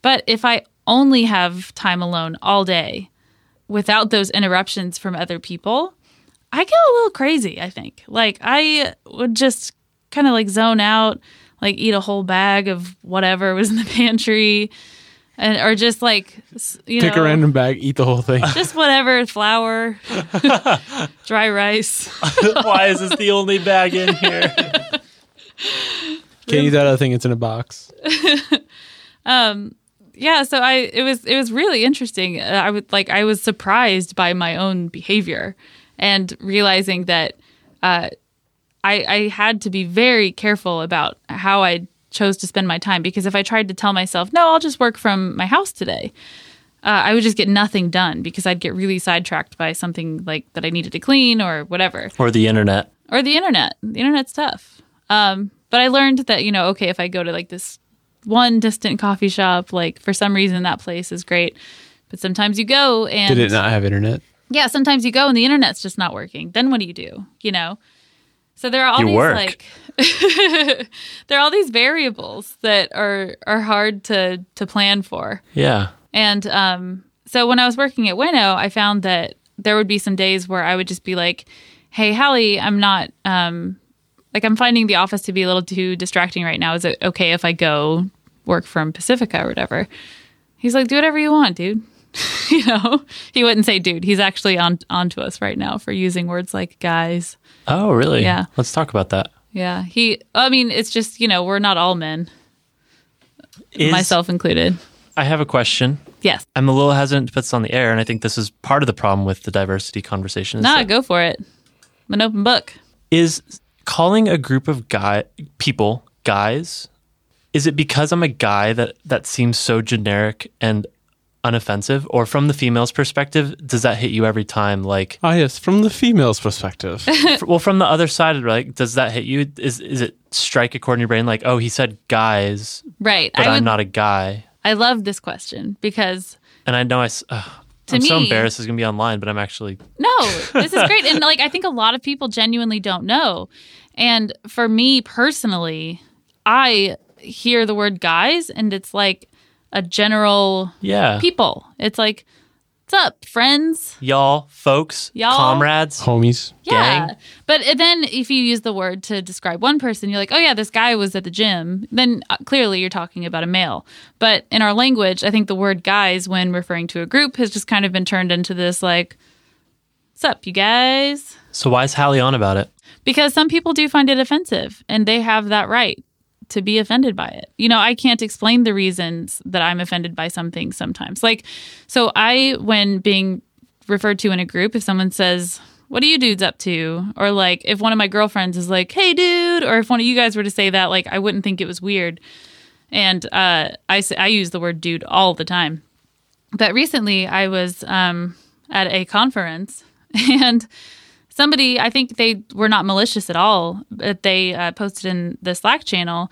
But if I only have time alone all day without those interruptions from other people, I get a little crazy, I think. Like I would just kind of like zone out, like eat a whole bag of whatever was in the pantry and or just like you know Pick know a random bag, eat the whole thing. just whatever, flour, dry rice. Why is this the only bag in here? Can't eat that other thing. It's in a box. yeah so i it was it was really interesting Uh, i would like i was surprised by my own behavior and realizing that uh i i had to be very careful about how i chose to spend my time because if i tried to tell myself no i'll just work from my house today uh, i would just get nothing done because i'd get really sidetracked by something like that i needed to clean or whatever or the internet. or the internet. The internet's tough. Um, but I learned that you know, okay, if I go to like this one distant coffee shop, like for some reason that place is great, but sometimes you go and Did it not have internet? yeah, sometimes you go and the internet's just not working. Then what do you do? You know. So there are all You these work. like there are all these variables that are are hard to to plan for. Yeah. And um, so when I was working at Ueno, I found that there would be some days where I would just be like, "Hey, Halli, I'm not um, like I'm finding the office to be a little too distracting right now. Is it okay if I go work from Pacifica or whatever?" He's like, "Do whatever you want, dude." you know, he wouldn't say "dude." He's actually on onto us right now for using words like "guys." Oh, really? Yeah. Let's talk about that. Yeah, he. I mean, it's just you know we're not all men, Is, myself included. I have a question. Yes. I'm a little hesitant to put this on the air, and I think this is part of the problem with the diversity conversation. Is Nah, that- go for it. I'm an open book. is calling a group of guy people guys is it because i'm a guy that that seems so generic and unoffensive or from the female's perspective does that hit you every time like Ah, yes. From the female's perspective, well from the other side like does that hit you is is it strike a chord in your brain like oh he said guys Right. but I i'm would not a guy I love this question because and i know i s- ugh, To i'm so embarrassed it's gonna be online but i'm actually no, this is great. And like I think a lot of people genuinely don't know. And for me personally, I hear the word guys and it's like a general Yeah. people. It's like, what's up, friends? Y'all, folks, Y'all. comrades. Homies. Yeah. Gang. But then if you use the word to describe one person, you're like, oh, yeah, this guy was at the gym, then uh, clearly you're talking about a male. But in our language, I think the word guys, when referring to a group, has just kind of been turned into this like, what's up, you guys? So why is Halli on about it? Because some people do find it offensive and they have that right to be offended by it. You know, I can't explain the reasons that I'm offended by some things sometimes. Like, so I, when being referred to in a group, if someone says, What are you dudes up to? Or like, if one of my girlfriends is like, Hey, dude, or if one of you guys were to say that, like, I wouldn't think it was weird. And uh, I use the word dude all the time. But recently I was um, at a conference and somebody i think they were not malicious at all but they uh, posted in the slack channel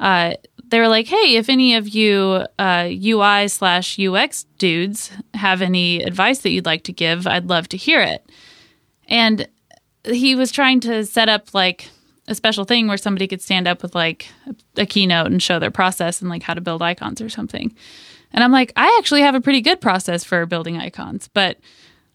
uh, they were like hey if any of you uh, ui slash ux dudes have any advice that you'd like to give i'd love to hear it. And he was trying to set up like a special thing where somebody could stand up with like a keynote and show their process and like how to build icons or something. And i'm like i actually have a pretty good process for building icons but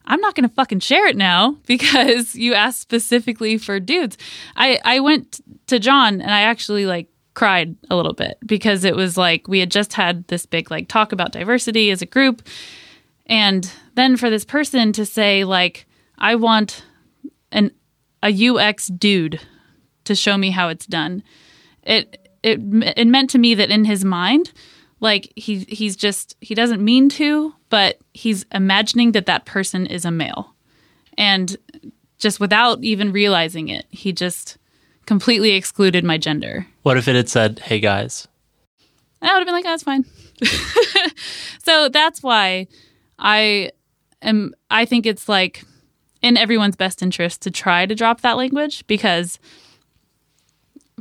I'm not going to fucking share it now because you asked specifically for dudes. I I went to John and I actually like cried a little bit because it was like we had just had this big like talk about diversity as a group and then for this person to say like I want an a UX dude to show me how it's done. It it it meant to me that in his mind like he he's just he doesn't mean to but he's imagining that that person is a male. And just without even realizing it he just completely excluded my gender. What if it had said, "Hey guys"? i would have been like oh, that's fine. So that's why i am i think it's like in everyone's best interest to try to drop that language because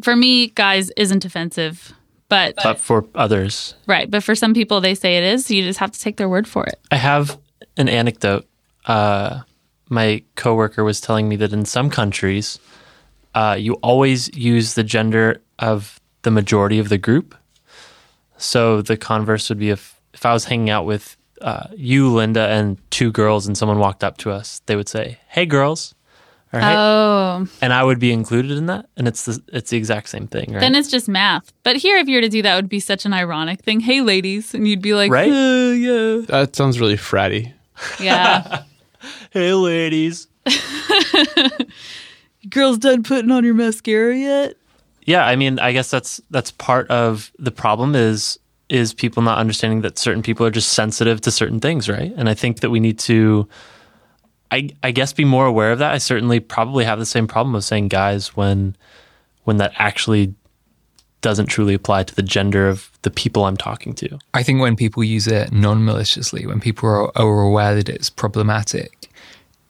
for me guys isn't offensive but But for others, Right. But for some people, they say it is. So you just have to take their word for it. I have an anecdote. Uh, my coworker was telling me that in some countries, uh, you always use the gender of the majority of the group. So the converse would be if if I was hanging out with uh, you, Linda, and two girls, and someone walked up to us, they would say, "Hey, girls," or "Hey," Oh, and I would be included in that, and it's the it's the exact same thing, right? then it's just math. But here, if you were to do that, it would be such an ironic thing. Hey, ladies. And you'd be like, Right? "Uh, yeah. That sounds really fratty. Yeah. hey, ladies. Girls done putting on your mascara yet? yeah i mean i guess that's that's part of the problem is is people not understanding that certain people are just sensitive to certain things right and i think that we need to i i guess be more aware of that i certainly probably have the same problem of saying guys when when that actually doesn't truly apply to the gender of the people i'm talking to I think when people use it non maliciously, when people are, are aware that it's problematic,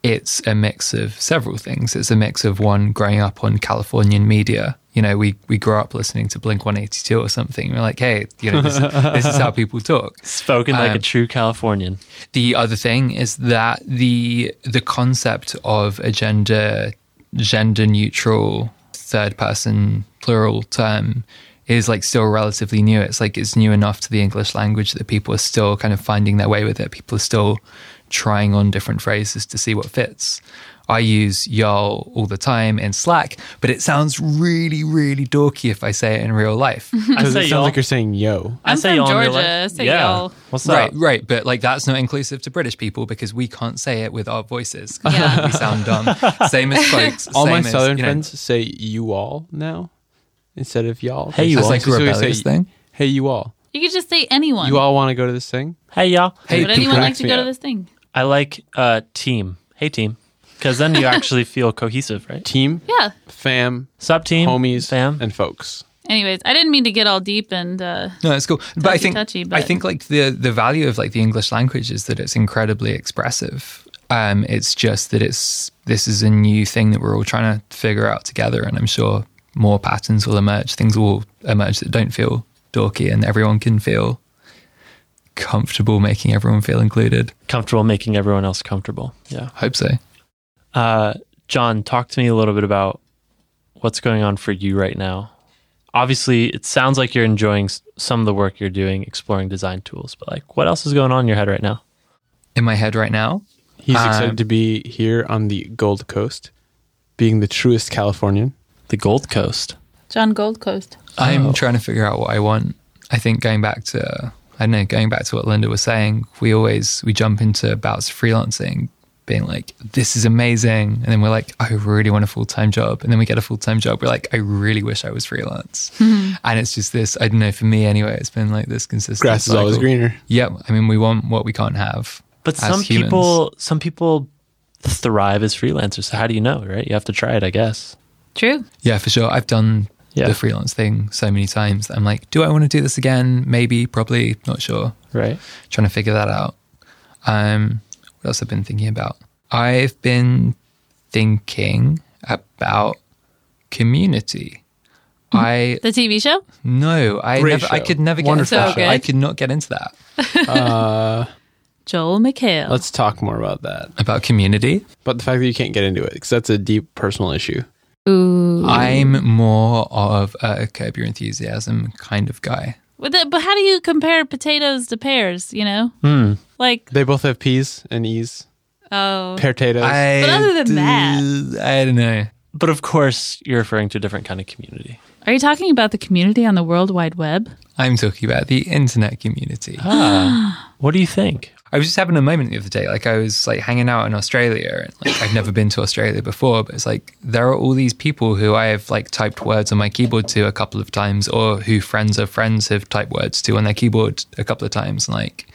it's a mix of several things. It's a mix of one growing up on Californian media. You know, we, we grew up listening to Blink 182 or something. We're like, hey, you know, this, this is how people talk. spoken like a Um, true californian The other thing is that the the concept of a gender gender neutral third person plural term is like still relatively new. It's like it's new enough to the English language that people are still kind of finding their way with it. People are still trying on different phrases to see what fits. I use y'all all the time in Slack, but it sounds really, really dorky if I say it in real life. i Because say it sounds y'all like you're saying yo. I I'm say from y'all in real Georgia. life. Say yeah. y'all. what's up Right, right, but like that's not inclusive to British people because we can't say it with our voices. Yeah. we sound dumb. Same as folks. All my same as, southern you know, friends say you all now instead of y'all. Hey, you all. like So we say, thing. Hey, you all. You could just say anyone. You all want to go to this thing? hey y'all Hey, Would anyone like to me go to this thing? i like uh team hey team because then you actually feel cohesive right Team, Yeah. fam, Sub team, homies, fam. and folks. Anyways, I didn't mean to get all deep and uh, No, it's cool. But I think touchy, I but- think like the the value of like the English language is that it's incredibly expressive. Um, it's just that it's this is a new thing that we're all trying to figure out together, and I'm sure more patterns will emerge. Things will emerge that don't feel dorky, and everyone can feel comfortable making everyone feel included. comfortable making everyone else comfortable. Yeah. Hope so. Uh, Jon, talk to me a little bit about what's going on for you right now. obviously, it sounds like you're enjoying some of the work you're doing, exploring design tools. But like, what else is going on in your head right now? In my head right now, He's Um, excited to be here on the Gold Coast, being the truest Californian. The Gold Coast. Jon Gold Coast. I'm Oh. trying to figure out what I want. I think going back to I don't know, going back to what Linda was saying, we always we jump into bouts of freelancing, being like, "This is amazing," and then we're like, "I really want a full time job," and then we get a full time job. We're like, "I really wish I was freelance," and it's just this. I don't know. For me, anyway, it's been like this consistent. Grass is always greener. Yep. I mean, we want what we can't have. But as some humans. people, some people thrive as freelancers. So how do you know, right? You have to try it, I guess. True. Yeah, for sure. I've done Yeah. the freelance thing so many times. I'm like, do I want to do this again? Maybe, probably, not sure. Right. Trying to figure that out. Um, what else have been thinking about? I've been thinking about community. I The TV show? no, I Great never, I could never get Wonderful into that. show. I could not get into that Uh, Joel McHale. let's talk more about that. about community. But the fact that you can't get into it, because that's a deep personal issue. Ooh. I'm more of a curb your enthusiasm kind of guy. But, the- but how do you compare potatoes to pears, you know? Hmm. Like, They both have P's and E's. oh. Pear potatoes. I, But other than that, I don't know. But of course, you're referring to a different kind of community. Are you talking about the community on the World Wide Web? I'm talking about the internet community. Ah, what do you think? I was just having a moment the other day. Like I was like hanging out in Australia, and like I've never been to Australia before, but it's like there are all these people who I have like typed words on my keyboard to a couple of times, or who friends of friends have typed words to on their keyboard a couple of times. Like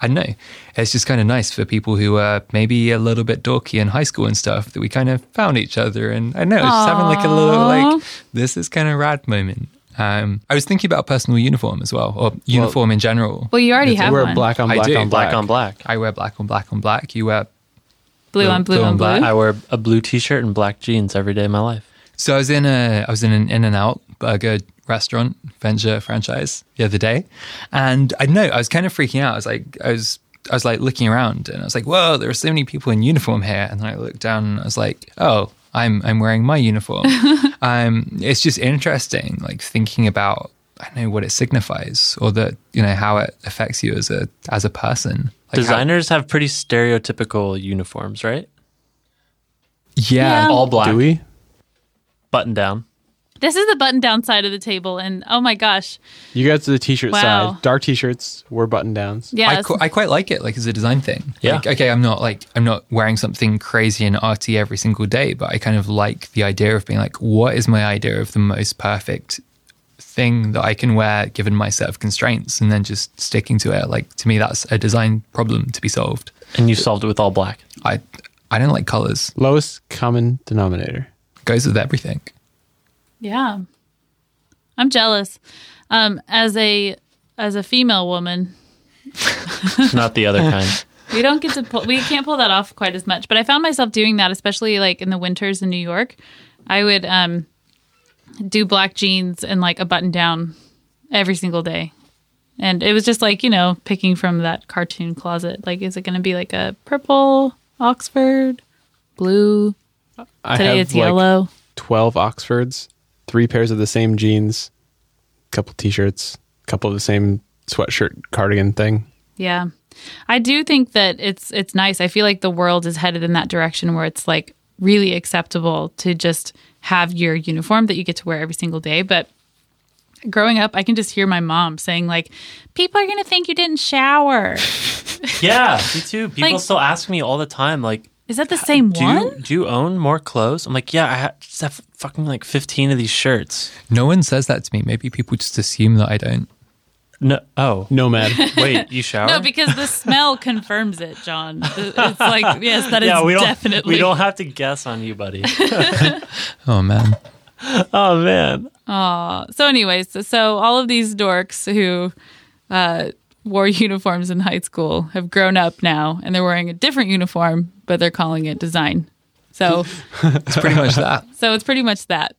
I don't know, it's just kind of nice for people who are maybe a little bit dorky in high school and stuff that we kind of found each other, and I know it's just having like a little like this is kind of rad moment. Um, I was thinking about personal uniform as well, or uniform in general. Well, you already They have wear one. black on I black on Black black. on black. I wear black on black on black. You wear blue, blue- on blue, blue on on blue. black. I wear a blue T-shirt and black jeans every day of my life. So I was in a I was in an In and Out burger restaurant venture franchise the other day, and I know I was kind of freaking out. I was like I was I was like looking around and I was like, whoa, there are so many people in uniform here. And then I looked down and I was like, oh, I'm I'm wearing my uniform. um, it's just interesting, like thinking about I don't know what it signifies or that you know how it affects you as a as a person. Like how- Designers have pretty stereotypical uniforms, right? yeah, Yeah. All black, Do we? button down. This is the button down side of the table, and oh my gosh, You guys are the t-shirt Wow. side. Dark t-shirts were button downs. yeah, I, qu- I quite like it, like as a design thing. Yeah. Like, okay, I'm not like I'm not wearing something crazy and arty every single day, but I kind of like the idea of being like, what is my idea of the most perfect thing that I can wear given my set of constraints, and then just sticking to it. Like to me, that's a design problem to be solved. And you solved it with all black. I I don't like colors. Lowest common denominator. goes with everything. Yeah. I'm jealous. Um, as a as a female woman, it's Not the other kind. we don't get to pull, we can't pull that off quite as much. But I found myself doing that, especially like in the winters in New York. I would um do black jeans and like a button down every single day. And it was just like, you know, picking from that cartoon closet. Like, is it going to be like a purple Oxford, blue? Today it's like yellow. 12 Oxfords, three pairs of the same jeans, couple t-shirts, couple of the same sweatshirt cardigan thing. Yeah. I do think that it's it's nice. I feel like the world is headed in that direction where it's like really acceptable to just have your uniform that you get to wear every single day, but growing up I can just hear my mom saying like people are going to think you didn't shower. Yeah, me too. People Like- still ask me all the time, like, Is that the same do one? you, do you own more clothes? I'm like, yeah, I ha- just have fucking like 15 of these shirts. No one says that to me. Maybe people just assume that I don't. No, oh, Nomad. wait, you shower? No, because the smell confirms it, Jon. It's like yes, that is yeah, we don't. definitely We don't have to guess on you, buddy. Oh man. oh man. Aw. So, anyways, so, so all of these dorks who uh, wore uniforms in high school have grown up now, and they're wearing a different uniform, but they're calling it design. So, It's pretty much that. so it's pretty much that.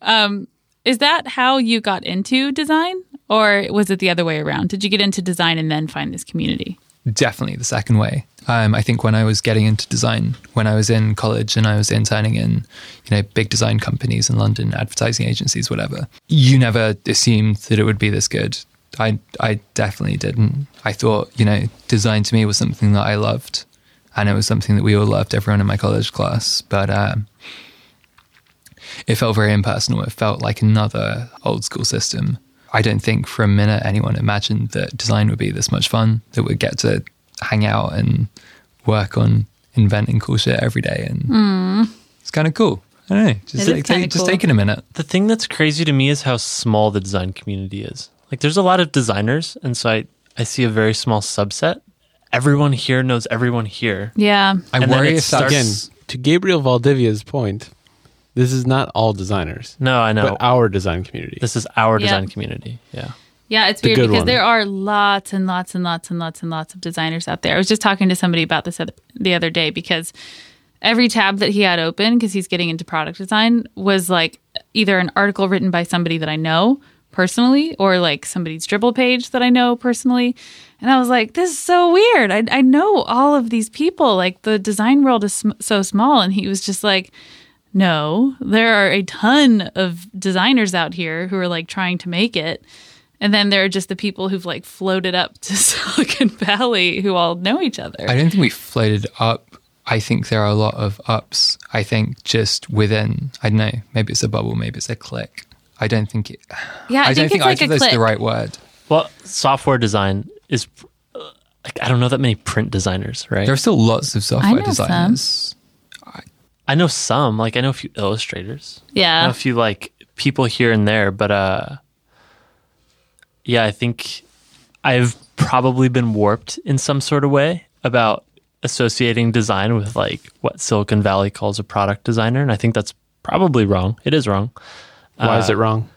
Um, is that how you got into design, or was it the other way around? Did you get into design and then find this community? Definitely the second way. Um, I think when I was getting into design, when I was in college and I was interning in, you know, big design companies in London, advertising agencies, whatever, you never assumed that it would be this good. I I definitely didn't. I thought, you know, design to me was something that I loved, and it was something that we all loved, everyone in my college class. But um, it felt very impersonal. It felt like another old school system. I don't think for a minute anyone imagined that design would be this much fun, that we'd get to hang out and work on inventing cool shit every day. And it's kind of cool. I don't know. Just, like, take, kinda just taking a minute. The thing that's crazy to me is how small the design community is. Like, there's a lot of designers, and so I, I see a very small subset. Everyone here knows everyone here. Yeah. I And worry it if that's Again, to Gabriel Valdivia's point, this is not all designers, No, I know. but our design community. this is our Yeah. design community. Yeah. Yeah, it's weird because one. there are lots and lots and lots and lots and lots of designers out there. I was just talking to somebody about this the other day because every tab that he had open because he's getting into product design was like either an article written by somebody that I know personally or like somebody's Dribbble page that I know personally. And I was like, this is so weird. I, I know all of these people. Like the design world is sm- so small. And he was just like, no, there are a ton of designers out here who are like trying to make it. And then there are just the people who've like floated up to Silicon Valley who all know each other. I don't think we floated up. I think there are a lot of ups. I think just within, I don't know, maybe it's a bubble, maybe it's a click. I don't think it, yeah, I, I, don't think, think it's like either of those is the right word. Well, software design is, like, I don't know that many print designers, right? There are still lots of software know some. designers. I know some, like, I know a few illustrators. I know Yeah. a few, like, people here and there, but, uh, yeah, I think I've probably been warped in some sort of way about associating design with, like, what Silicon Valley calls a product designer. And I think that's probably wrong. It is wrong. Why is it uh, wrong?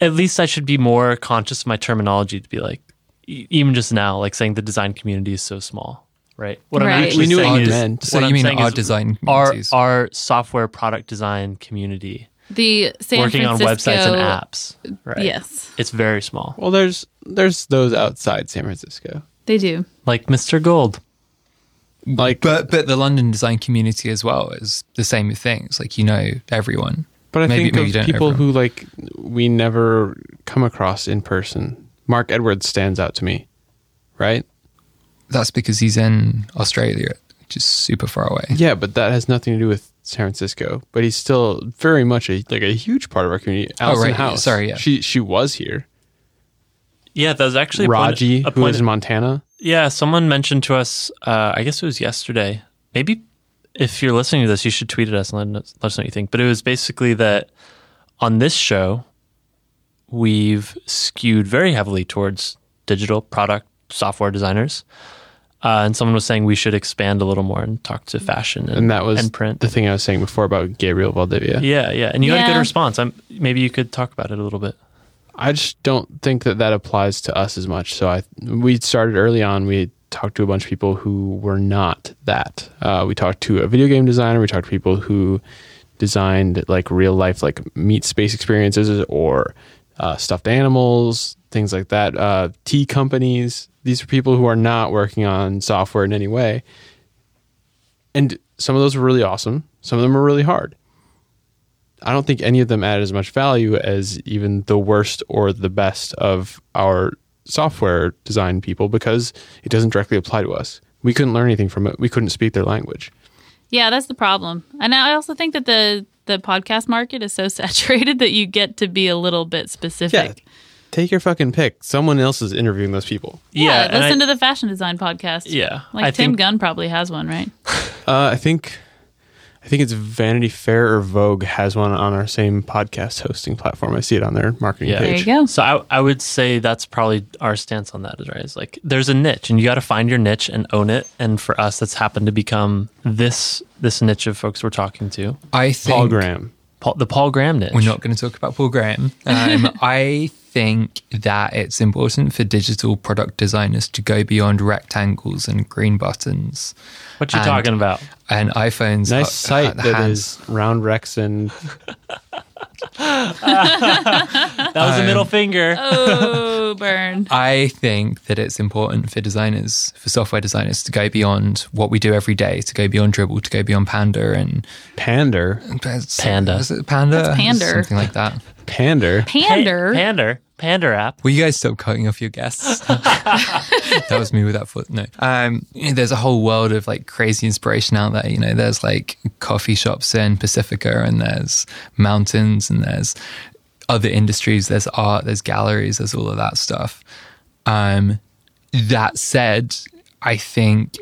at least I should be more conscious of my terminology to be like, e- even just now, like saying the design community is so small, right? What Right. I'm actually We knew what saying you is, meant. So what you I'm mean saying our design our our software product design community The San Francisco working on websites and apps, right? Yes, it's very small, Well, there's there's those outside San Francisco, they do. like Mr. Gold. like But but the London design community as well is the same thing. It's like you know everyone. But I Maybe- think maybe of people who like we never come across in person. Marc Edwards stands out to me, right? That's because he's in Australia, which is super far away. Yeah, but that has nothing to do with San Francisco. But he's still very much a like a huge part of our community. Alison Oh, right. House, Sorry, yeah. she she was here. Yeah, that was actually a point- Raji, a who point- lives in Montana. Yeah, someone mentioned to us. Uh, I guess it was yesterday. Maybe if you're listening to this, you should tweet at us and let us, let us know what you think. But it was basically that on this show, we've skewed very heavily towards digital product software designers. Uh, and someone was saying we should expand a little more and talk to fashion and, And that was and print. the thing I was saying before about Gabriel Valdivia. yeah, yeah, and you had a good response. I'm, maybe you could talk about it a little bit. I just don't think that that applies to us as much. So I we started early on. We talked to a bunch of people who were not that. Uh, we talked to a video game designer. We talked to people who designed like real life, like meat space experiences or uh, stuffed animals, things like that. Uh, tea companies. These are people who are not working on software in any way. And some of those were really awesome. Some of them were really hard. I don't think any of them added as much value as even the worst or the best of our software design people because it doesn't directly apply to us. We couldn't learn anything from it. We couldn't speak their language. Yeah, that's the problem. And I also think that the the podcast market is so saturated that you get to be a little bit specific. Yeah. Take your fucking pick. Someone else is interviewing those people. Yeah, and listen I- to the fashion design podcast. Yeah, Like I Tim think- Gunn probably has one, right? Uh, I think I think it's Vanity Fair or Vogue has one on our same podcast hosting platform. I see it on their marketing Yeah. There page. you go. So I, I would say that's probably our stance on that is right. Is like there's a niche and you got to find your niche and own it. And for us, that's happened to become this this niche of folks we're talking to. I think Paul Graham. Paul, the Paul Graham niche. we're not going to talk about Paul Graham. Um, I think that it's important for digital product designers to go beyond rectangles and green buttons What you and- talking about? and iPhones. Nice at- site at the that hands. is round Rex and That was a Um, middle finger. Oh, burn. I think that it's important for designers, for software designers, to go beyond what we do every day, to go beyond Dribbble, to go beyond Panda and Pander. Panda. Is it Panda? That's Pander. Something like that. Pander. Pander. Pa- Pander. Pander app. Will you guys stop cutting off your guests? that was me with that foot. No. Um, there's a whole world of like crazy inspiration out there. You know, there's like coffee shops in Pacifica and there's mountains and there's other industries. There's art, there's galleries, there's all of that stuff. Um, that said, I think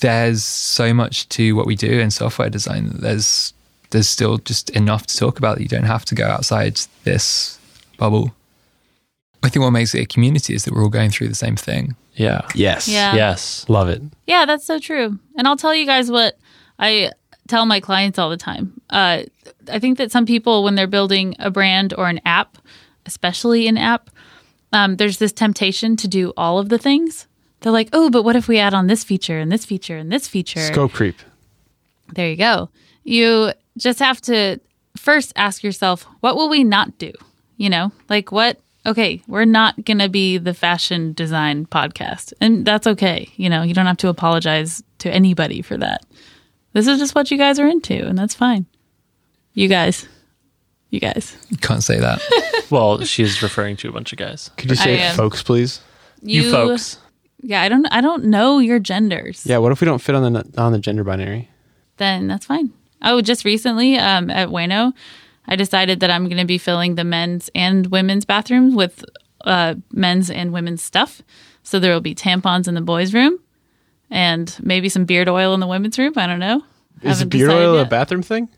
there's so much to what we do in software design that there's there's still just enough to talk about that you don't have to go outside this bubble. I think what makes it a community is that we're all going through the same thing. Yeah. Yes. Yeah. Yes. Love it. Yeah, that's so true. And I'll tell you guys what I tell my clients all the time. Uh, I think that some people, when they're building a brand or an app, especially an app, um, there's this temptation to do all of the things. They're like, oh, but what if we add on this feature and this feature and this feature? Scope creep. There you go. You just have to first ask yourself, what will we not do? You know, like what? Okay, we're not going to be the fashion design podcast. And that's okay. You know, you don't have to apologize to anybody for that. This is just what you guys are into, and that's fine. You guys. You guys. You can't say that. Well, she's referring to a bunch of guys. Could you say I folks, please? You, folks. Yeah, I don't I don't know your genders. Yeah. What if we don't fit on the on the gender binary? then that's fine. Oh, just recently um, at Ueno, I decided that I'm going to be filling the men's and women's bathrooms with uh, men's and women's stuff. So there will be tampons in the boys' room and maybe some beard oil in the women's room. I don't know. Is beard decided oil a bathroom thing?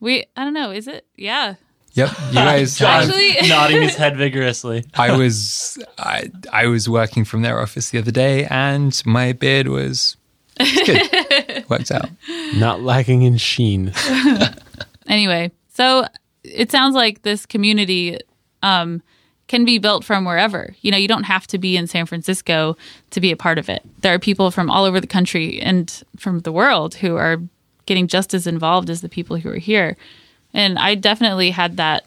We I don't know. Is it? Yeah. Yep. You guys have, Actually, Nodding his head vigorously. I was I, I was working from their office the other day and my beard was it's good. Worked out. Not lacking in sheen. anyway, so it sounds like this community um, can be built from wherever. You know, you don't have to be in San Francisco to be a part of it. There are people from all over the country and from the world who are getting just as involved as the people who are here. And I definitely had that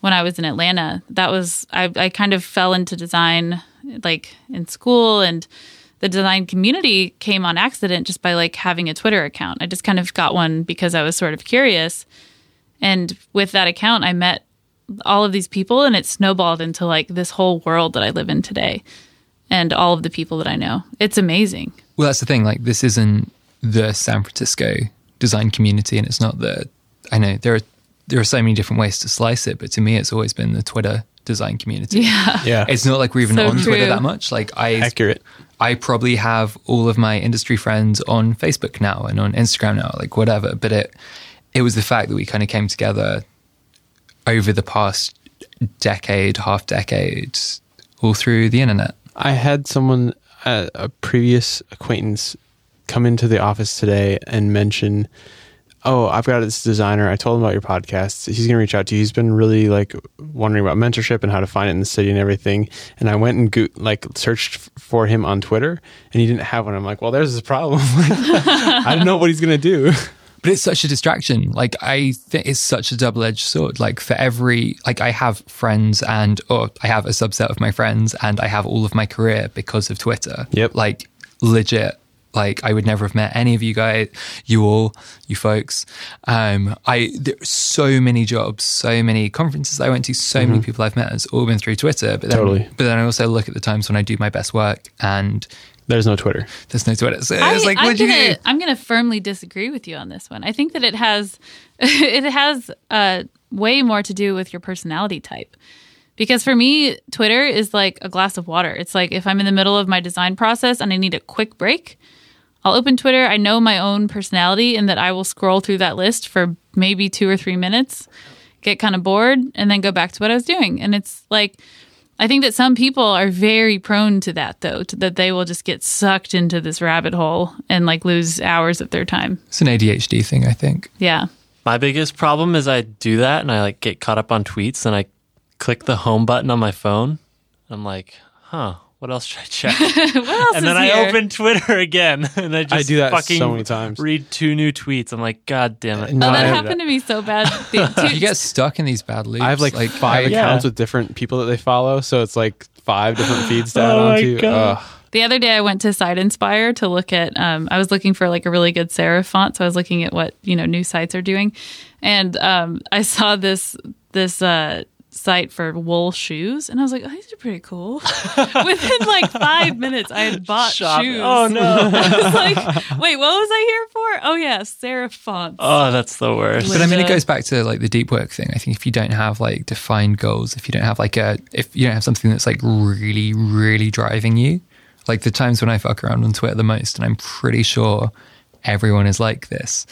when I was in Atlanta. That was I, I kind of fell into design like in school and the design community came on accident just by like having a Twitter account. I just kind of got one because I was sort of curious. And with that account, I met all of these people and it snowballed into like this whole world that I live in today and all of the people that I know. It's amazing. Well, that's the thing. Like, this isn't the San Francisco design community, and it's not the. I know there are there are so many different ways to slice it, but to me, it's always been the Twitter design community. Yeah. Yeah. It's not like we're even So on Twitter true. that much. Like I, accurate. I probably have all of my industry friends on Facebook now and on Instagram now, like whatever. But it, it was the fact that we kind of came together over the past decade, half decade, all through the internet. I had someone, uh, a previous acquaintance, come into the office today and mention, "Oh, I've got this designer. I told him about your podcast. He's going to reach out to you. He's been really like wondering about mentorship and how to find it in the city and everything." And I went and go- like searched f- for him on Twitter, and he didn't have one. I'm like, "Well, there's this problem. I don't know what he's going to do." But it's such a distraction. Like I think it's such a double edged sword. Like for every like I have friends and or I have a subset of my friends and I have all of my career because of Twitter. Yep. Like legit. Like I would never have met any of you guys, you all, you folks. Um, I there's so many jobs, so many conferences I went to, so many people I've met. It's all been through Twitter. But then, Totally. But then I also look at the times when I do my best work and There's no Twitter. there's no Twitter. So I, it's like, I'm what'd you gonna. I'm gonna firmly disagree with you on this one. I think that it has it has uh, way more to do with your personality type. Because for me, Twitter is like a glass of water. It's like if I'm in the middle of my design process and I need a quick break, I'll open Twitter. I know my own personality and that I will scroll through that list for maybe two or three minutes, get kind of bored, and then go back to what I was doing. And it's like, I think that some people are very prone to that, though, to that they will just get sucked into this rabbit hole and like lose hours of their time. It's an ADHD thing, I think. Yeah. My biggest problem is I do that and I like get caught up on tweets and I click the home button on my phone. I'm like, huh, What else should I check? what else and is then I here? open Twitter again, and I just I do that fucking so many times. read two new tweets. I'm like, God damn it! No, Oh, that have happened to me so bad. You get stuck in these bad loops. I have like, like five I- Yeah. accounts with different people that they follow, so it's like five different feeds to add Oh my onto. God. Ugh. The other day I went to Site Inspire to look at um, I was looking for like a really good serif font. So I was looking at what, you know, new sites are doing. And um, I saw this this uh, site for wool shoes and I was like, oh, these are pretty cool. Within like five minutes I had bought Shop- shoes. Oh no! I was like, wait, what was I here for? Oh yeah, serif fonts. oh, that's the worst. But I mean, it goes back to like the deep work thing. I think if you don't have like defined goals, if you don't have like a, if you don't have something that's like really, really driving you, like the times when I fuck around on Twitter the most, and I'm pretty sure everyone is like this.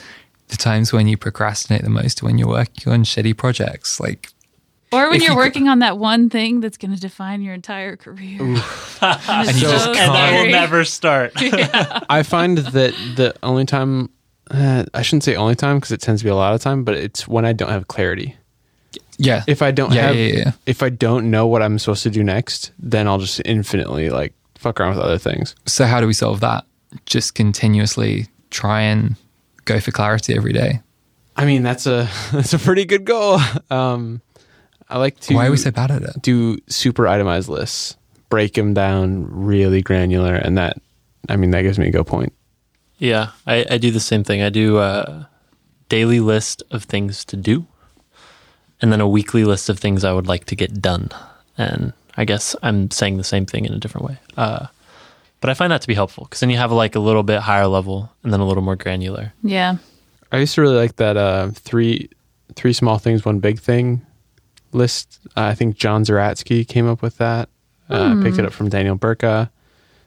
The times when you procrastinate the most, when you're working on shitty projects, like Or when if you're you- working on that one thing that's going to define your entire career. And, And you just and I will never start. I find that the only time, uh, I shouldn't say only time because it tends to be a lot of time, but it's when I don't have clarity. yeah, If I don't yeah, have, yeah, yeah. if I don't know what I'm supposed to do next, then I'll just infinitely like fuck around with other things. So how do we solve that? Just continuously try and go for clarity every day. I mean, that's a that's a pretty good goal. Um, I like to. Why are we so bad at it? do super itemized lists, break them down really granular, and that, I mean, that gives me a go point. Yeah, I, I do the same thing. I do a daily list of things to do, and then a weekly list of things I would like to get done. And I guess I'm saying the same thing in a different way. Uh, but I find that to be helpful because then you have like a little bit higher level and then a little more granular. yeah. I used to really like that uh, three three small things, one big thing list. Uh, I think John Zeratsky came up with that. Uh, I picked it up from Daniel Burka.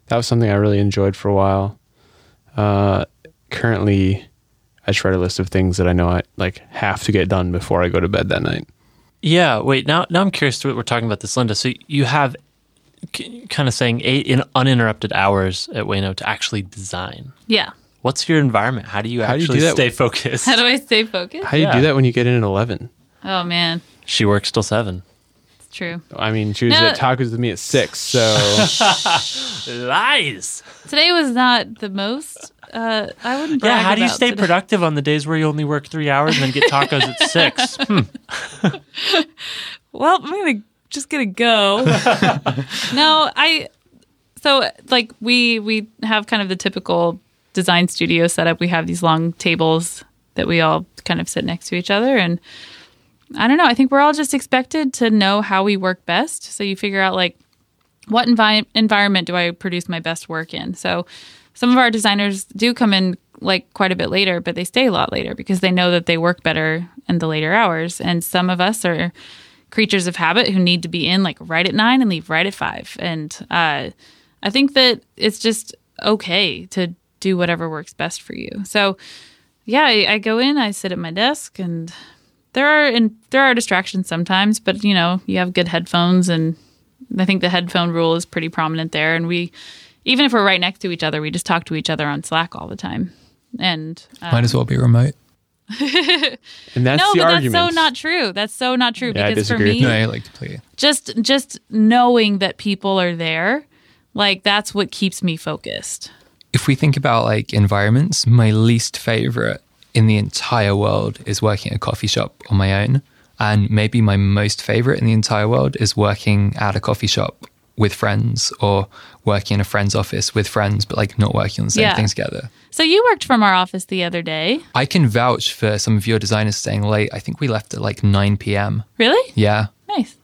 That was something I really enjoyed for a while. Uh, currently, I just write a list of things that I know I like have to get done before I go to bed that night. Yeah. Wait. Now, now I'm curious to what we're talking about this, Linda. So you have k- kind of saying eight in uninterrupted hours at Ueno to actually design. Yeah. What's your environment? How do you How do you actually do that? stay focused? How do I stay focused? How do you Yeah. do that when you get in at eleven? Oh man, she works till seven. it's true. I mean, she was No. at tacos with me at six, so Lies. Today was not the most. Uh, I wouldn't. Yeah, how do you about stay today. productive on the days where you only work three hours and then get tacos at six? Hmm. Well, I'm gonna just gonna go. no, I. So like we we have kind of the typical design studio setup. We have these long tables that we all kind of sit next to each other, and I don't know. I think we're all just expected to know how we work best. So you figure out like what envi- environment do I produce my best work in. So some of our designers do come in like quite a bit later, but they stay a lot later because they know that they work better in the later hours. And some of us are creatures of habit who need to be in like right at nine and leave right at five. And uh, I think that it's just okay to do whatever works best for you. So yeah, I, I go in, I sit at my desk, and there are and there are distractions sometimes, but you know you have good headphones, and I think the headphone rule is pretty prominent there. And we, even if we're right next to each other, we just talk to each other on Slack all the time. And uh, Might as well be remote. and that's no, the but argument. that's so not true. That's so not true Yeah, I because for me, No, I like completely. just just knowing that people are there, like that's what keeps me focused. if we think about like environments, my least favorite in the entire world is working at a coffee shop on my own. And maybe my most favorite in the entire world is working at a coffee shop with friends or working in a friend's office with friends, but like not working on the same Yeah. thing together. So you worked from our office the other day, I can vouch for some of your designers staying late. I think we left at like 9 p.m. really? Yeah, Nice.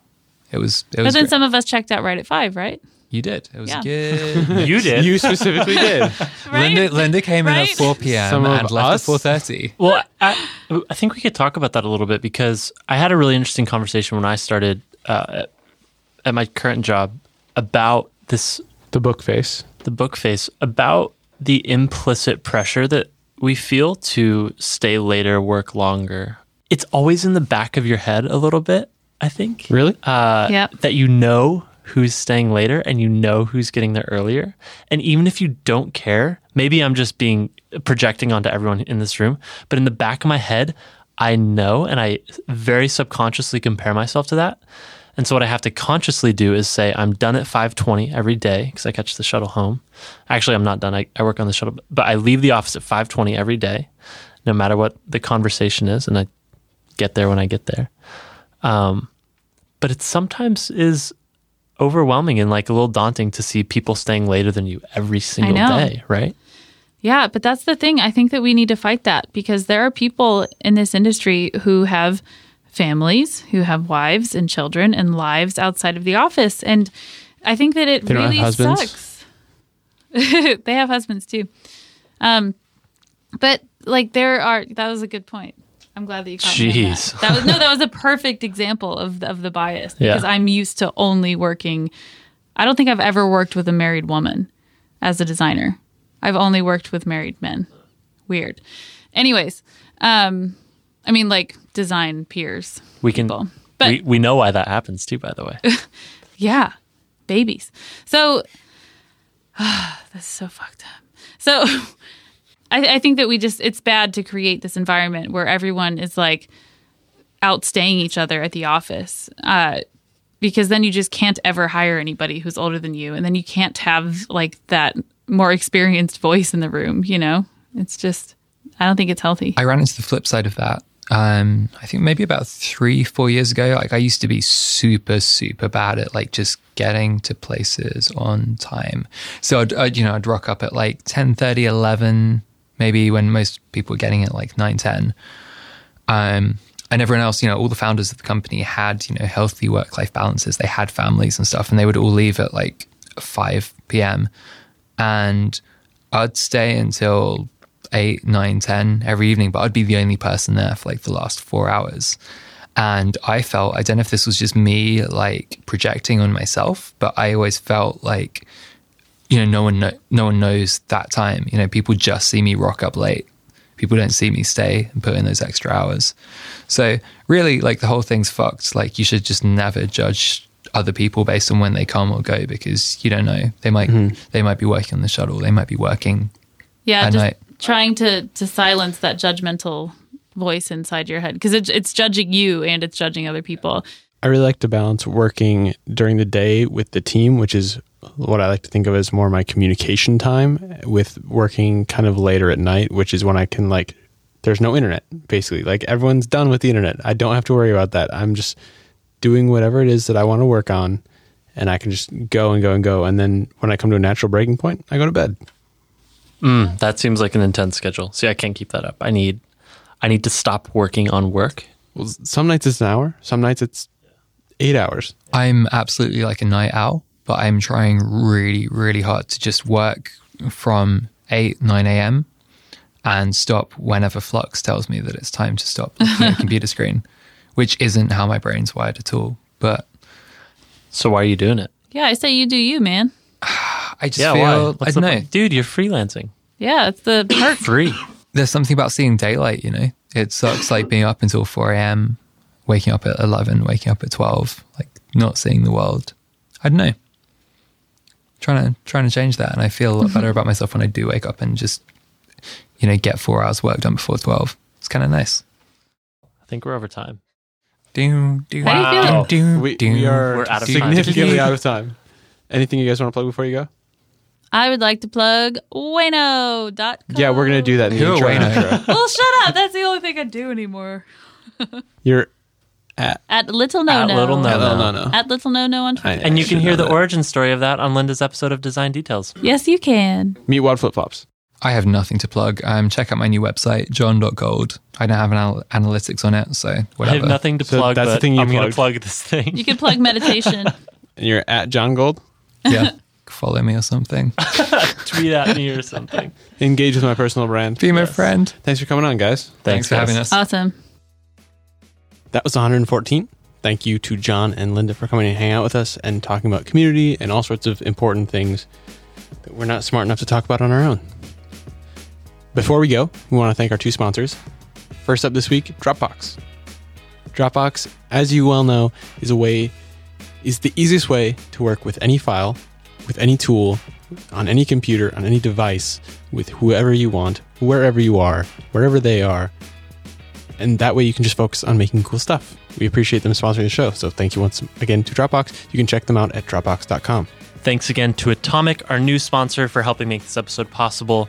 it was. It But then great. some of us checked out right at five, right? You did. It was Yeah. good. You did. you specifically did. Linda, Linda came in Right? at 4 p.m. Some of and left us? at 4:30. Well, I, I think we could talk about that a little bit because I had a really interesting conversation when I started uh, at, at my current job about this The book face. the book face about the implicit pressure that we feel to stay later, work longer. It's always in the back of your head a little bit, I think. Really? Uh, Yep. That you know who's staying later and you know who's getting there earlier. And even if you don't care, maybe I'm just being projecting onto everyone in this room, but in the back of my head, I know and I very subconsciously compare myself to that. And so what I have to consciously do is say I'm done at 5:20 every day because I catch the shuttle home. Actually, I'm not done. I, I work on the shuttle, but I leave the office at 5:20 every day, no matter what the conversation is, and I get there when I get there. Um, but it sometimes is overwhelming and like a little daunting to see people staying later than you every single day, right? Yeah, but that's the thing. I think that we need to fight that because there are people in this industry who have families, who have wives and children and lives outside of the office. And I think that it They really sucks. they have husbands too. Um, but like there are that was a good point. I'm glad that you caught Jeez. that. that was no, that was a perfect example of the, of the bias Yeah. because I'm used to only working. I don't think I've ever worked with a married woman as a designer. I've only worked with married men. Weird. Anyways, um, I mean like design peers. We can People. But we, we know why that happens too, by the way. yeah, babies. So this is so fucked up. So I, I think that we just it's bad to create this environment where everyone is like outstaying each other at the office. Uh, because then you just can't ever hire anybody who's older than you, and then you can't have like that more experienced voice in the room. You know, it's just I don't think it's healthy. I ran into the flip side of that. Um, I think maybe about three, four years ago. Like I used to be super, super bad at like just getting to places on time. So I'd, I'd you know, I'd rock up at like 10, 11, maybe when most people were getting it like 9, 10. Um, and everyone else, you know, all the founders of the company had, you know, healthy work life balances. They had families and stuff, and they would all leave at like 5 p.m. And I'd stay until eight, nine, ten every evening, but I'd be the only person there for like the last four hours. And I felt, I don't know if this was just me like projecting on myself, but I always felt like, you know, no one, kno- no one knows that time. You know, people just see me rock up late. People don't see me stay and put in those extra hours. So really, like the whole thing's fucked. Like you should just never judge other people based on when they come or go because you don't know. They might, hmm. they might be working on the shuttle. They might be working Yeah, at just night. trying to to silence that judgmental voice inside your head because it, it's judging you and it's judging other people. I really like to balance working during the day with the team, which is what I like to think of as more my communication time, with working kind of later at night, which is when I can like. There's no internet, basically. Like everyone's done with the internet. I don't have to worry about that. I'm just doing whatever it is that I want to work on, and I can just go and go and go. And then when I come to a natural breaking point, I go to bed. Mm, that seems like an intense schedule. See, I can't keep that up. I need I need to stop working on work. Well, some nights it's an hour. Some nights it's eight hours. I'm absolutely like a night owl, but I'm trying really, really hard to just work from 8, 9 a.m. and stop whenever Flux tells me that it's time to stop looking at a computer screen, which isn't how my brain's wired at all. But So why are you doing it? Yeah, I say you do you, man. I just yeah, feel, why? I don't know. Dude, you're freelancing. Yeah, it's the part Free. There's something about seeing daylight, you know? It sucks like being up until 4 a.m., waking up at 11, waking up at 12, like not seeing the world. I don't know. Trying to trying to change that, and I feel a lot better mm-hmm. about myself when I do wake up and just, you know, get four hours work done before 12. It's kind of nice. I think we're over time. Do, do, How do you feel? do, do, We, do. we are We're out of time. significantly out of time. Anything you guys want to plug before you go? I would like to plug Ueno.com. Yeah, we're gonna do that in the intro. and Wayno? Well, shut up. That's the only thing I do anymore. You're at At Little No At No. Little No no, No. no, no. At Little No No on Twitter. And you can hear the origin story of that on Linda's episode of Design Details. Yes, you can. Meet Wad Flip Flops. I have nothing to plug. Um, check out my new website, jon.gold. I don't have an anal- analytics on it, so whatever. I have nothing to So plug, that's the but thing you I'm going to plugged. plug this thing. You can plug meditation. And you're at Jon Gold. yeah, follow me or something. Tweet at me or something. Engage with my personal brand. Be my Yes. friend. Thanks for coming on, guys. Thanks, for guys. having us. awesome. That was 114. Thank you to Jon and Linda for coming and hanging out with us and talking about community and all sorts of important things that we're not smart enough to talk about on our own. Before we go, we want to thank our two sponsors. First up this week, Dropbox. Dropbox, as you well know, is a way is the easiest way to work with any file, with any tool, on any computer, on any device, with whoever you want, wherever you are, wherever they are. And that way you can just focus on making cool stuff. We appreciate them sponsoring the show. So thank you once again to Dropbox. You can check them out at dropbox.com. Thanks again to Atomic, our new sponsor, for helping make this episode possible.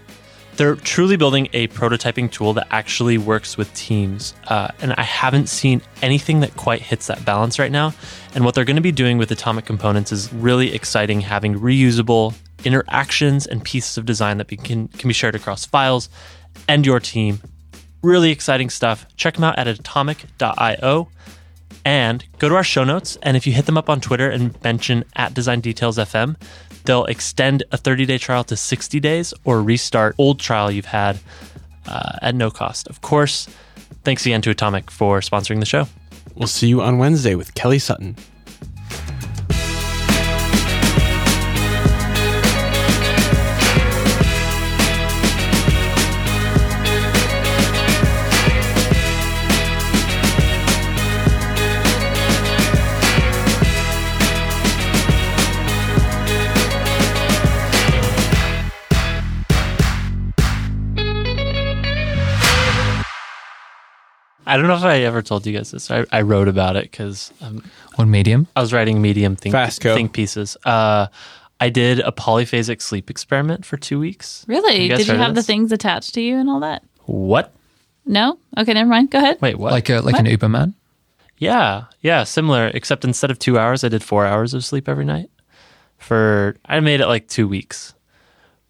They're truly building a prototyping tool that actually works with teams. Uh, and I haven't seen anything that quite hits that balance right now. And what they're going to be doing with Atomic Components is really exciting, having reusable interactions and pieces of design that be, can, can be shared across files and your team. Really exciting stuff. Check them out at atomic.io and go to our show notes. And if you hit them up on Twitter and mention at Design Details FM, they'll extend a 30 day trial to 60 days or restart old trial you've had uh, at no cost. Of course, thanks again to Atomic for sponsoring the show. We'll see you on Wednesday with Kelly Sutton. I don't know if I ever told you guys this. I, I wrote about it because um, On Medium. I was writing medium think, Fast, go. think pieces. Uh, I did a polyphasic sleep experiment for two weeks. Really? You Did you heard of have the things attached to you and all that? What? No? Okay, never mind. Go ahead. Wait, what? Like a like an Uber man. Yeah, yeah, similar. Except instead of two hours, I did four hours of sleep every night. For I made it like two weeks,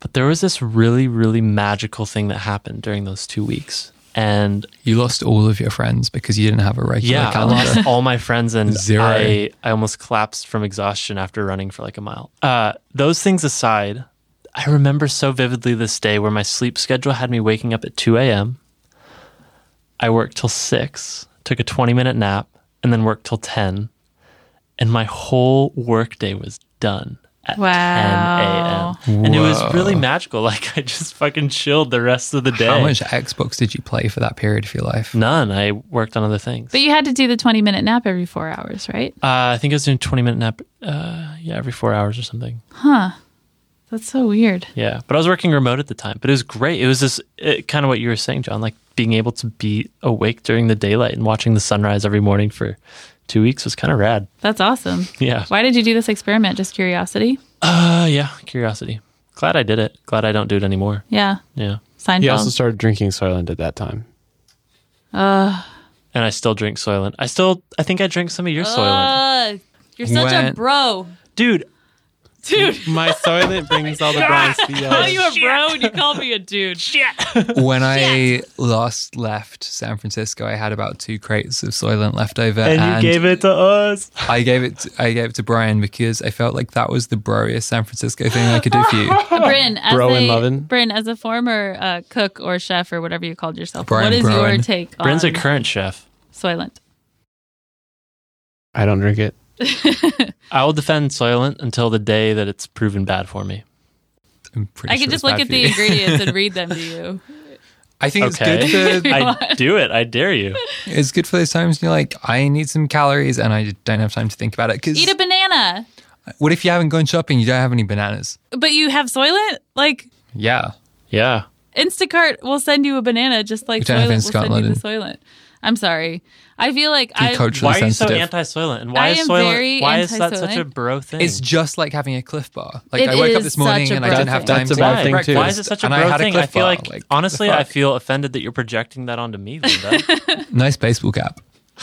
but there was this really, really magical thing that happened during those two weeks, and You lost all of your friends because you didn't have a regular yeah, I lost all my friends, and Zero. I I almost collapsed from exhaustion after running for like a mile. Uh, those things aside, I remember so vividly this day where my sleep schedule had me waking up at two a.m. I worked till six, took a twenty minute nap, and then worked till ten, and my whole workday was done at Wow. 10 a.m. And it was really magical. Like I just fucking chilled the rest of the day. How much Xbox did you play for that period of your life? None. I worked on other things. But you had to do the 20 minute nap every four hours, right? Uh, I think I was doing 20 minute nap, uh, yeah, every four hours or something. Huh. That's so weird. Yeah. But I was working remote at the time, but it was great. It was just it, kind of what you were saying, Jon, like being able to be awake during the daylight and watching the sunrise every morning for two weeks was kind of rad. That's awesome. Yeah. Why did you do this experiment? Just curiosity? Uh, yeah. Curiosity. Glad I did it. Glad I don't do it anymore. Yeah. Yeah. Seinfeld. He also started drinking Soylent at that time. uh, And I still drink Soylent. I still, I think I drank some of your Soylent. uh, you're such a bro. Dude, Dude. My Soylent brings all the Bronx Call you a bro and you call me a dude. Shit. when I last left San Francisco, I had about two crates of Soylent left over, and, you gave it to us. I gave it. To, I gave it to Brian because I felt like that was the broiest San Francisco thing I could do for you. Bryn, as Bro a, and lovin'? Bryn, as a former uh, cook or chef or whatever you called yourself, Brian what is your take Bryn's a on current chef. Soylent? I don't drink it. I will defend Soylent until the day that it's proven bad for me. I'm pretty I sure could just look at the ingredients and read them to you. I think Okay. it's good for I do it. I dare you. it's good for those times when you're like, I need some calories and I don't have time to think about it. Because Eat a banana, what if you haven't gone shopping? You don't have any bananas. but you have Soylent? Like, Yeah. Yeah. Instacart will send you a banana just like We don't have Soylent will Instacart send in you the Soylent. I'm sorry. I feel like I culturally Why are you so sensitive. anti-Soylent? And why I is am Soylent? very Why is that such a anti-Soylent. bro thing? It's just like having a Clif Bar. Like It I woke up is this morning such a and I bro didn't have thing. time That's a to bad have thing, too. breakfast. Why is it such a and I bro had a thing? I Cliff feel Bar. like, honestly, I fuck? feel offended that you're projecting that onto me, Linda. nice baseball cap.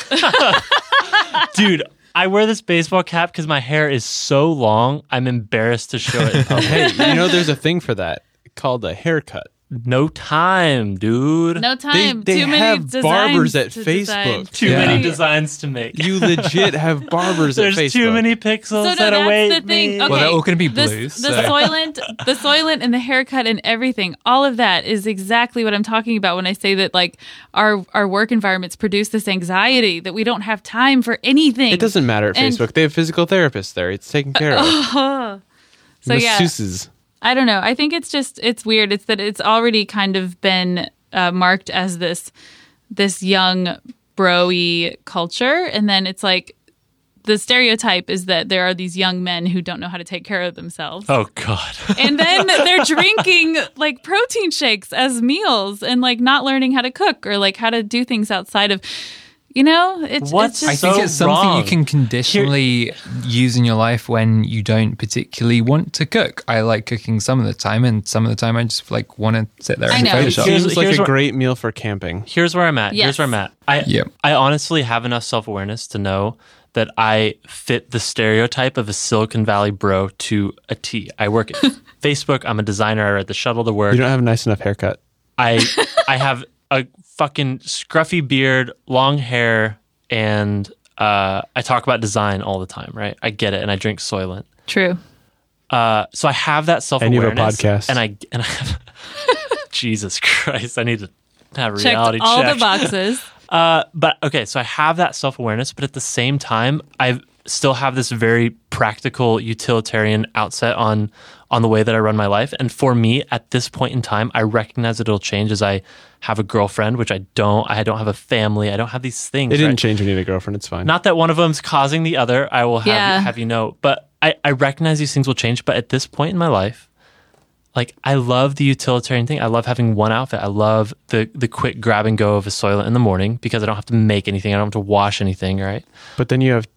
Dude, I wear this baseball cap because my hair is so long. I'm embarrassed to show it. in public. Hey, you know there's a thing for that called a haircut. No time, dude. no time. they Too many have designs barbers at to design. Facebook. Too Yeah. many designs to make. You legit have barbers There's at Facebook. There's too many pixels So no, that that's await the thing. me. Okay, Well, they're all gonna be the, blue, The so- Soylent, the Soylent, and the haircut and everything. All of that is exactly what I'm talking about when I say that like our our work environments produce this anxiety that we don't have time for anything. It doesn't matter at And- Facebook. They have physical therapists there. It's taken care of. Uh-huh. So yeah, Masseuses. I don't know. I think it's just it's weird. It's that it's already kind of been uh, marked as this this young broy culture, and then it's like the stereotype is that there are these young men who don't know how to take care of themselves. Oh God. And then they're drinking like protein shakes as meals and like not learning how to cook or like how to do things outside of, you know, it's, What's it's I think so it's something wrong. you can conditionally use in your life when you don't particularly want to cook. I like cooking some of the time, and some of the time I just like want to sit there I and know. Photoshop. Here's- Seems like here's a what- great meal for camping. Here's where I'm at. Yes. Here's where I'm at. I Yep. I honestly have enough self awareness to know that I fit the stereotype of a Silicon Valley bro to a T. I work at Facebook. I'm a designer. I ride the shuttle to work. You don't have a nice enough haircut. I I have a fucking scruffy beard, long hair, and uh, I talk about design all the time. Right? I get it, and I drink Soylent. true. Uh, so I have that self awareness. And you have a podcast. and I and I have Jesus Christ, I need to have a Checked reality all check. the boxes. Uh, but okay, so I have that self awareness, but at the same time, I still have this very practical, utilitarian outset on on the way that I run my life. And for me, at this point in time, I recognize that it'll change as I have a girlfriend, which I don't. I don't have a family. I don't have these things. It didn't right? change when you had a girlfriend. It's fine. Not that one of them's causing the other. I will have Yeah. have you know, but I, I recognize these things will change. But at this point in my life, like I love the utilitarian thing. I love having one outfit. I love the the quick grab and go of a Soylent in the morning because I don't have to make anything. I don't have to wash anything. Right? but then you have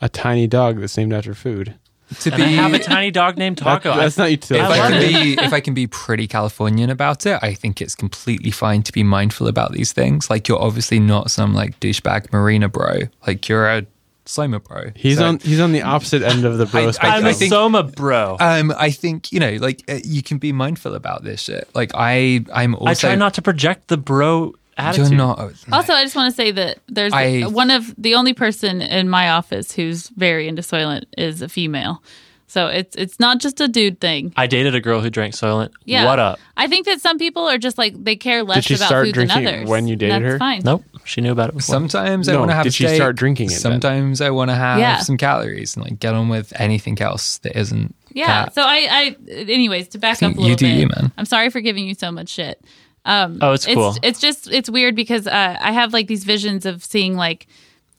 a tiny dog that's named after food. to And I have a tiny dog named Taco. I- that's not if utilitarian. I can be if I can be pretty Californian about it, I think it's completely fine to be mindful about these things. Like you're obviously not some like douchebag marina bro. Like you're a Soma bro. He's So- on. He's on the opposite end of the bro I- spectrum. I'm a think- Soma bro. Um, I think you know, like uh, you can be mindful about this shit. Like I, I'm also. I try not to project the bro attitude. You're not. Also, I just want to say that there's I- one of the only person in my office who's very into Soylent is a female. So it's it's not just a dude thing. I dated a girl who drank Soylent. Yeah. What up? I think that some people are just like they care less she about start food than drinking it others. when you dated That's her? Fine. Nope. She knew about it before. Sometimes I No, want to have did a she steak. start drinking it then? Sometimes I want to have Yeah. some calories and like get on with anything else that isn't. Yeah. that. So I, I, anyways, to back think up a little you do bit, you, man. I'm sorry for giving you so much shit. Um, Oh, it's cool. It's, just it's weird because uh, I have like these visions of seeing like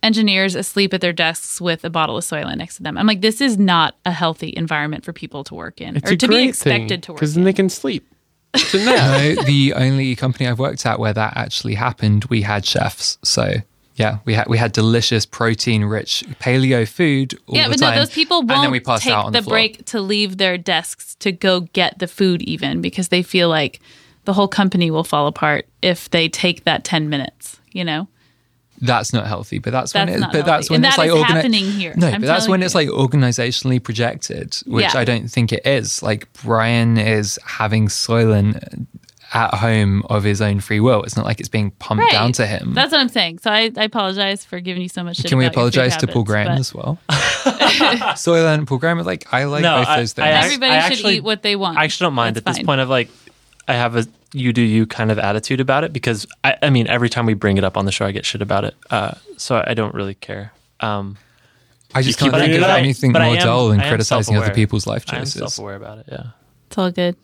engineers asleep at their desks with a bottle of Soylent next to them. I'm like, this is not a healthy environment for people to work in It's or a to be great expected to work. because then they can sleep. It's a. No, the only company I've worked at where that actually happened, we had chefs. So yeah, we had we had delicious protein rich paleo food. All yeah, the but time, no, those people and then we passed take out on the, the, break to leave their desks to go get the food, even because they feel like the whole company will fall apart if they take that ten minutes. You know, That's not healthy, but that's, when That's it, not but that's when And it's that like is organi- happening here. No, I'm but that's when you. it's like organizationally projected, which Yeah. I don't think it is. Like Brian is having Soylent at home of his own free will. It's not like it's being pumped right? down to him. That's what I'm saying. So I, I apologize for giving you so much. Shit Can we about your food apologize to Paul habits, Graham but as well? Soylent, Paul Graham, like I like No, both I- those things. I act- Everybody I should actually- eat what they want. I actually don't mind That's at this point. I've like, I have a you do you kind of attitude about it because I, I mean, every time we bring it up on the show, I get shit about it. Uh, so I don't really care. Um, I just can't think of anything more am- dull than criticizing other people's life choices I am choices. self-aware about it. Yeah. It's all good.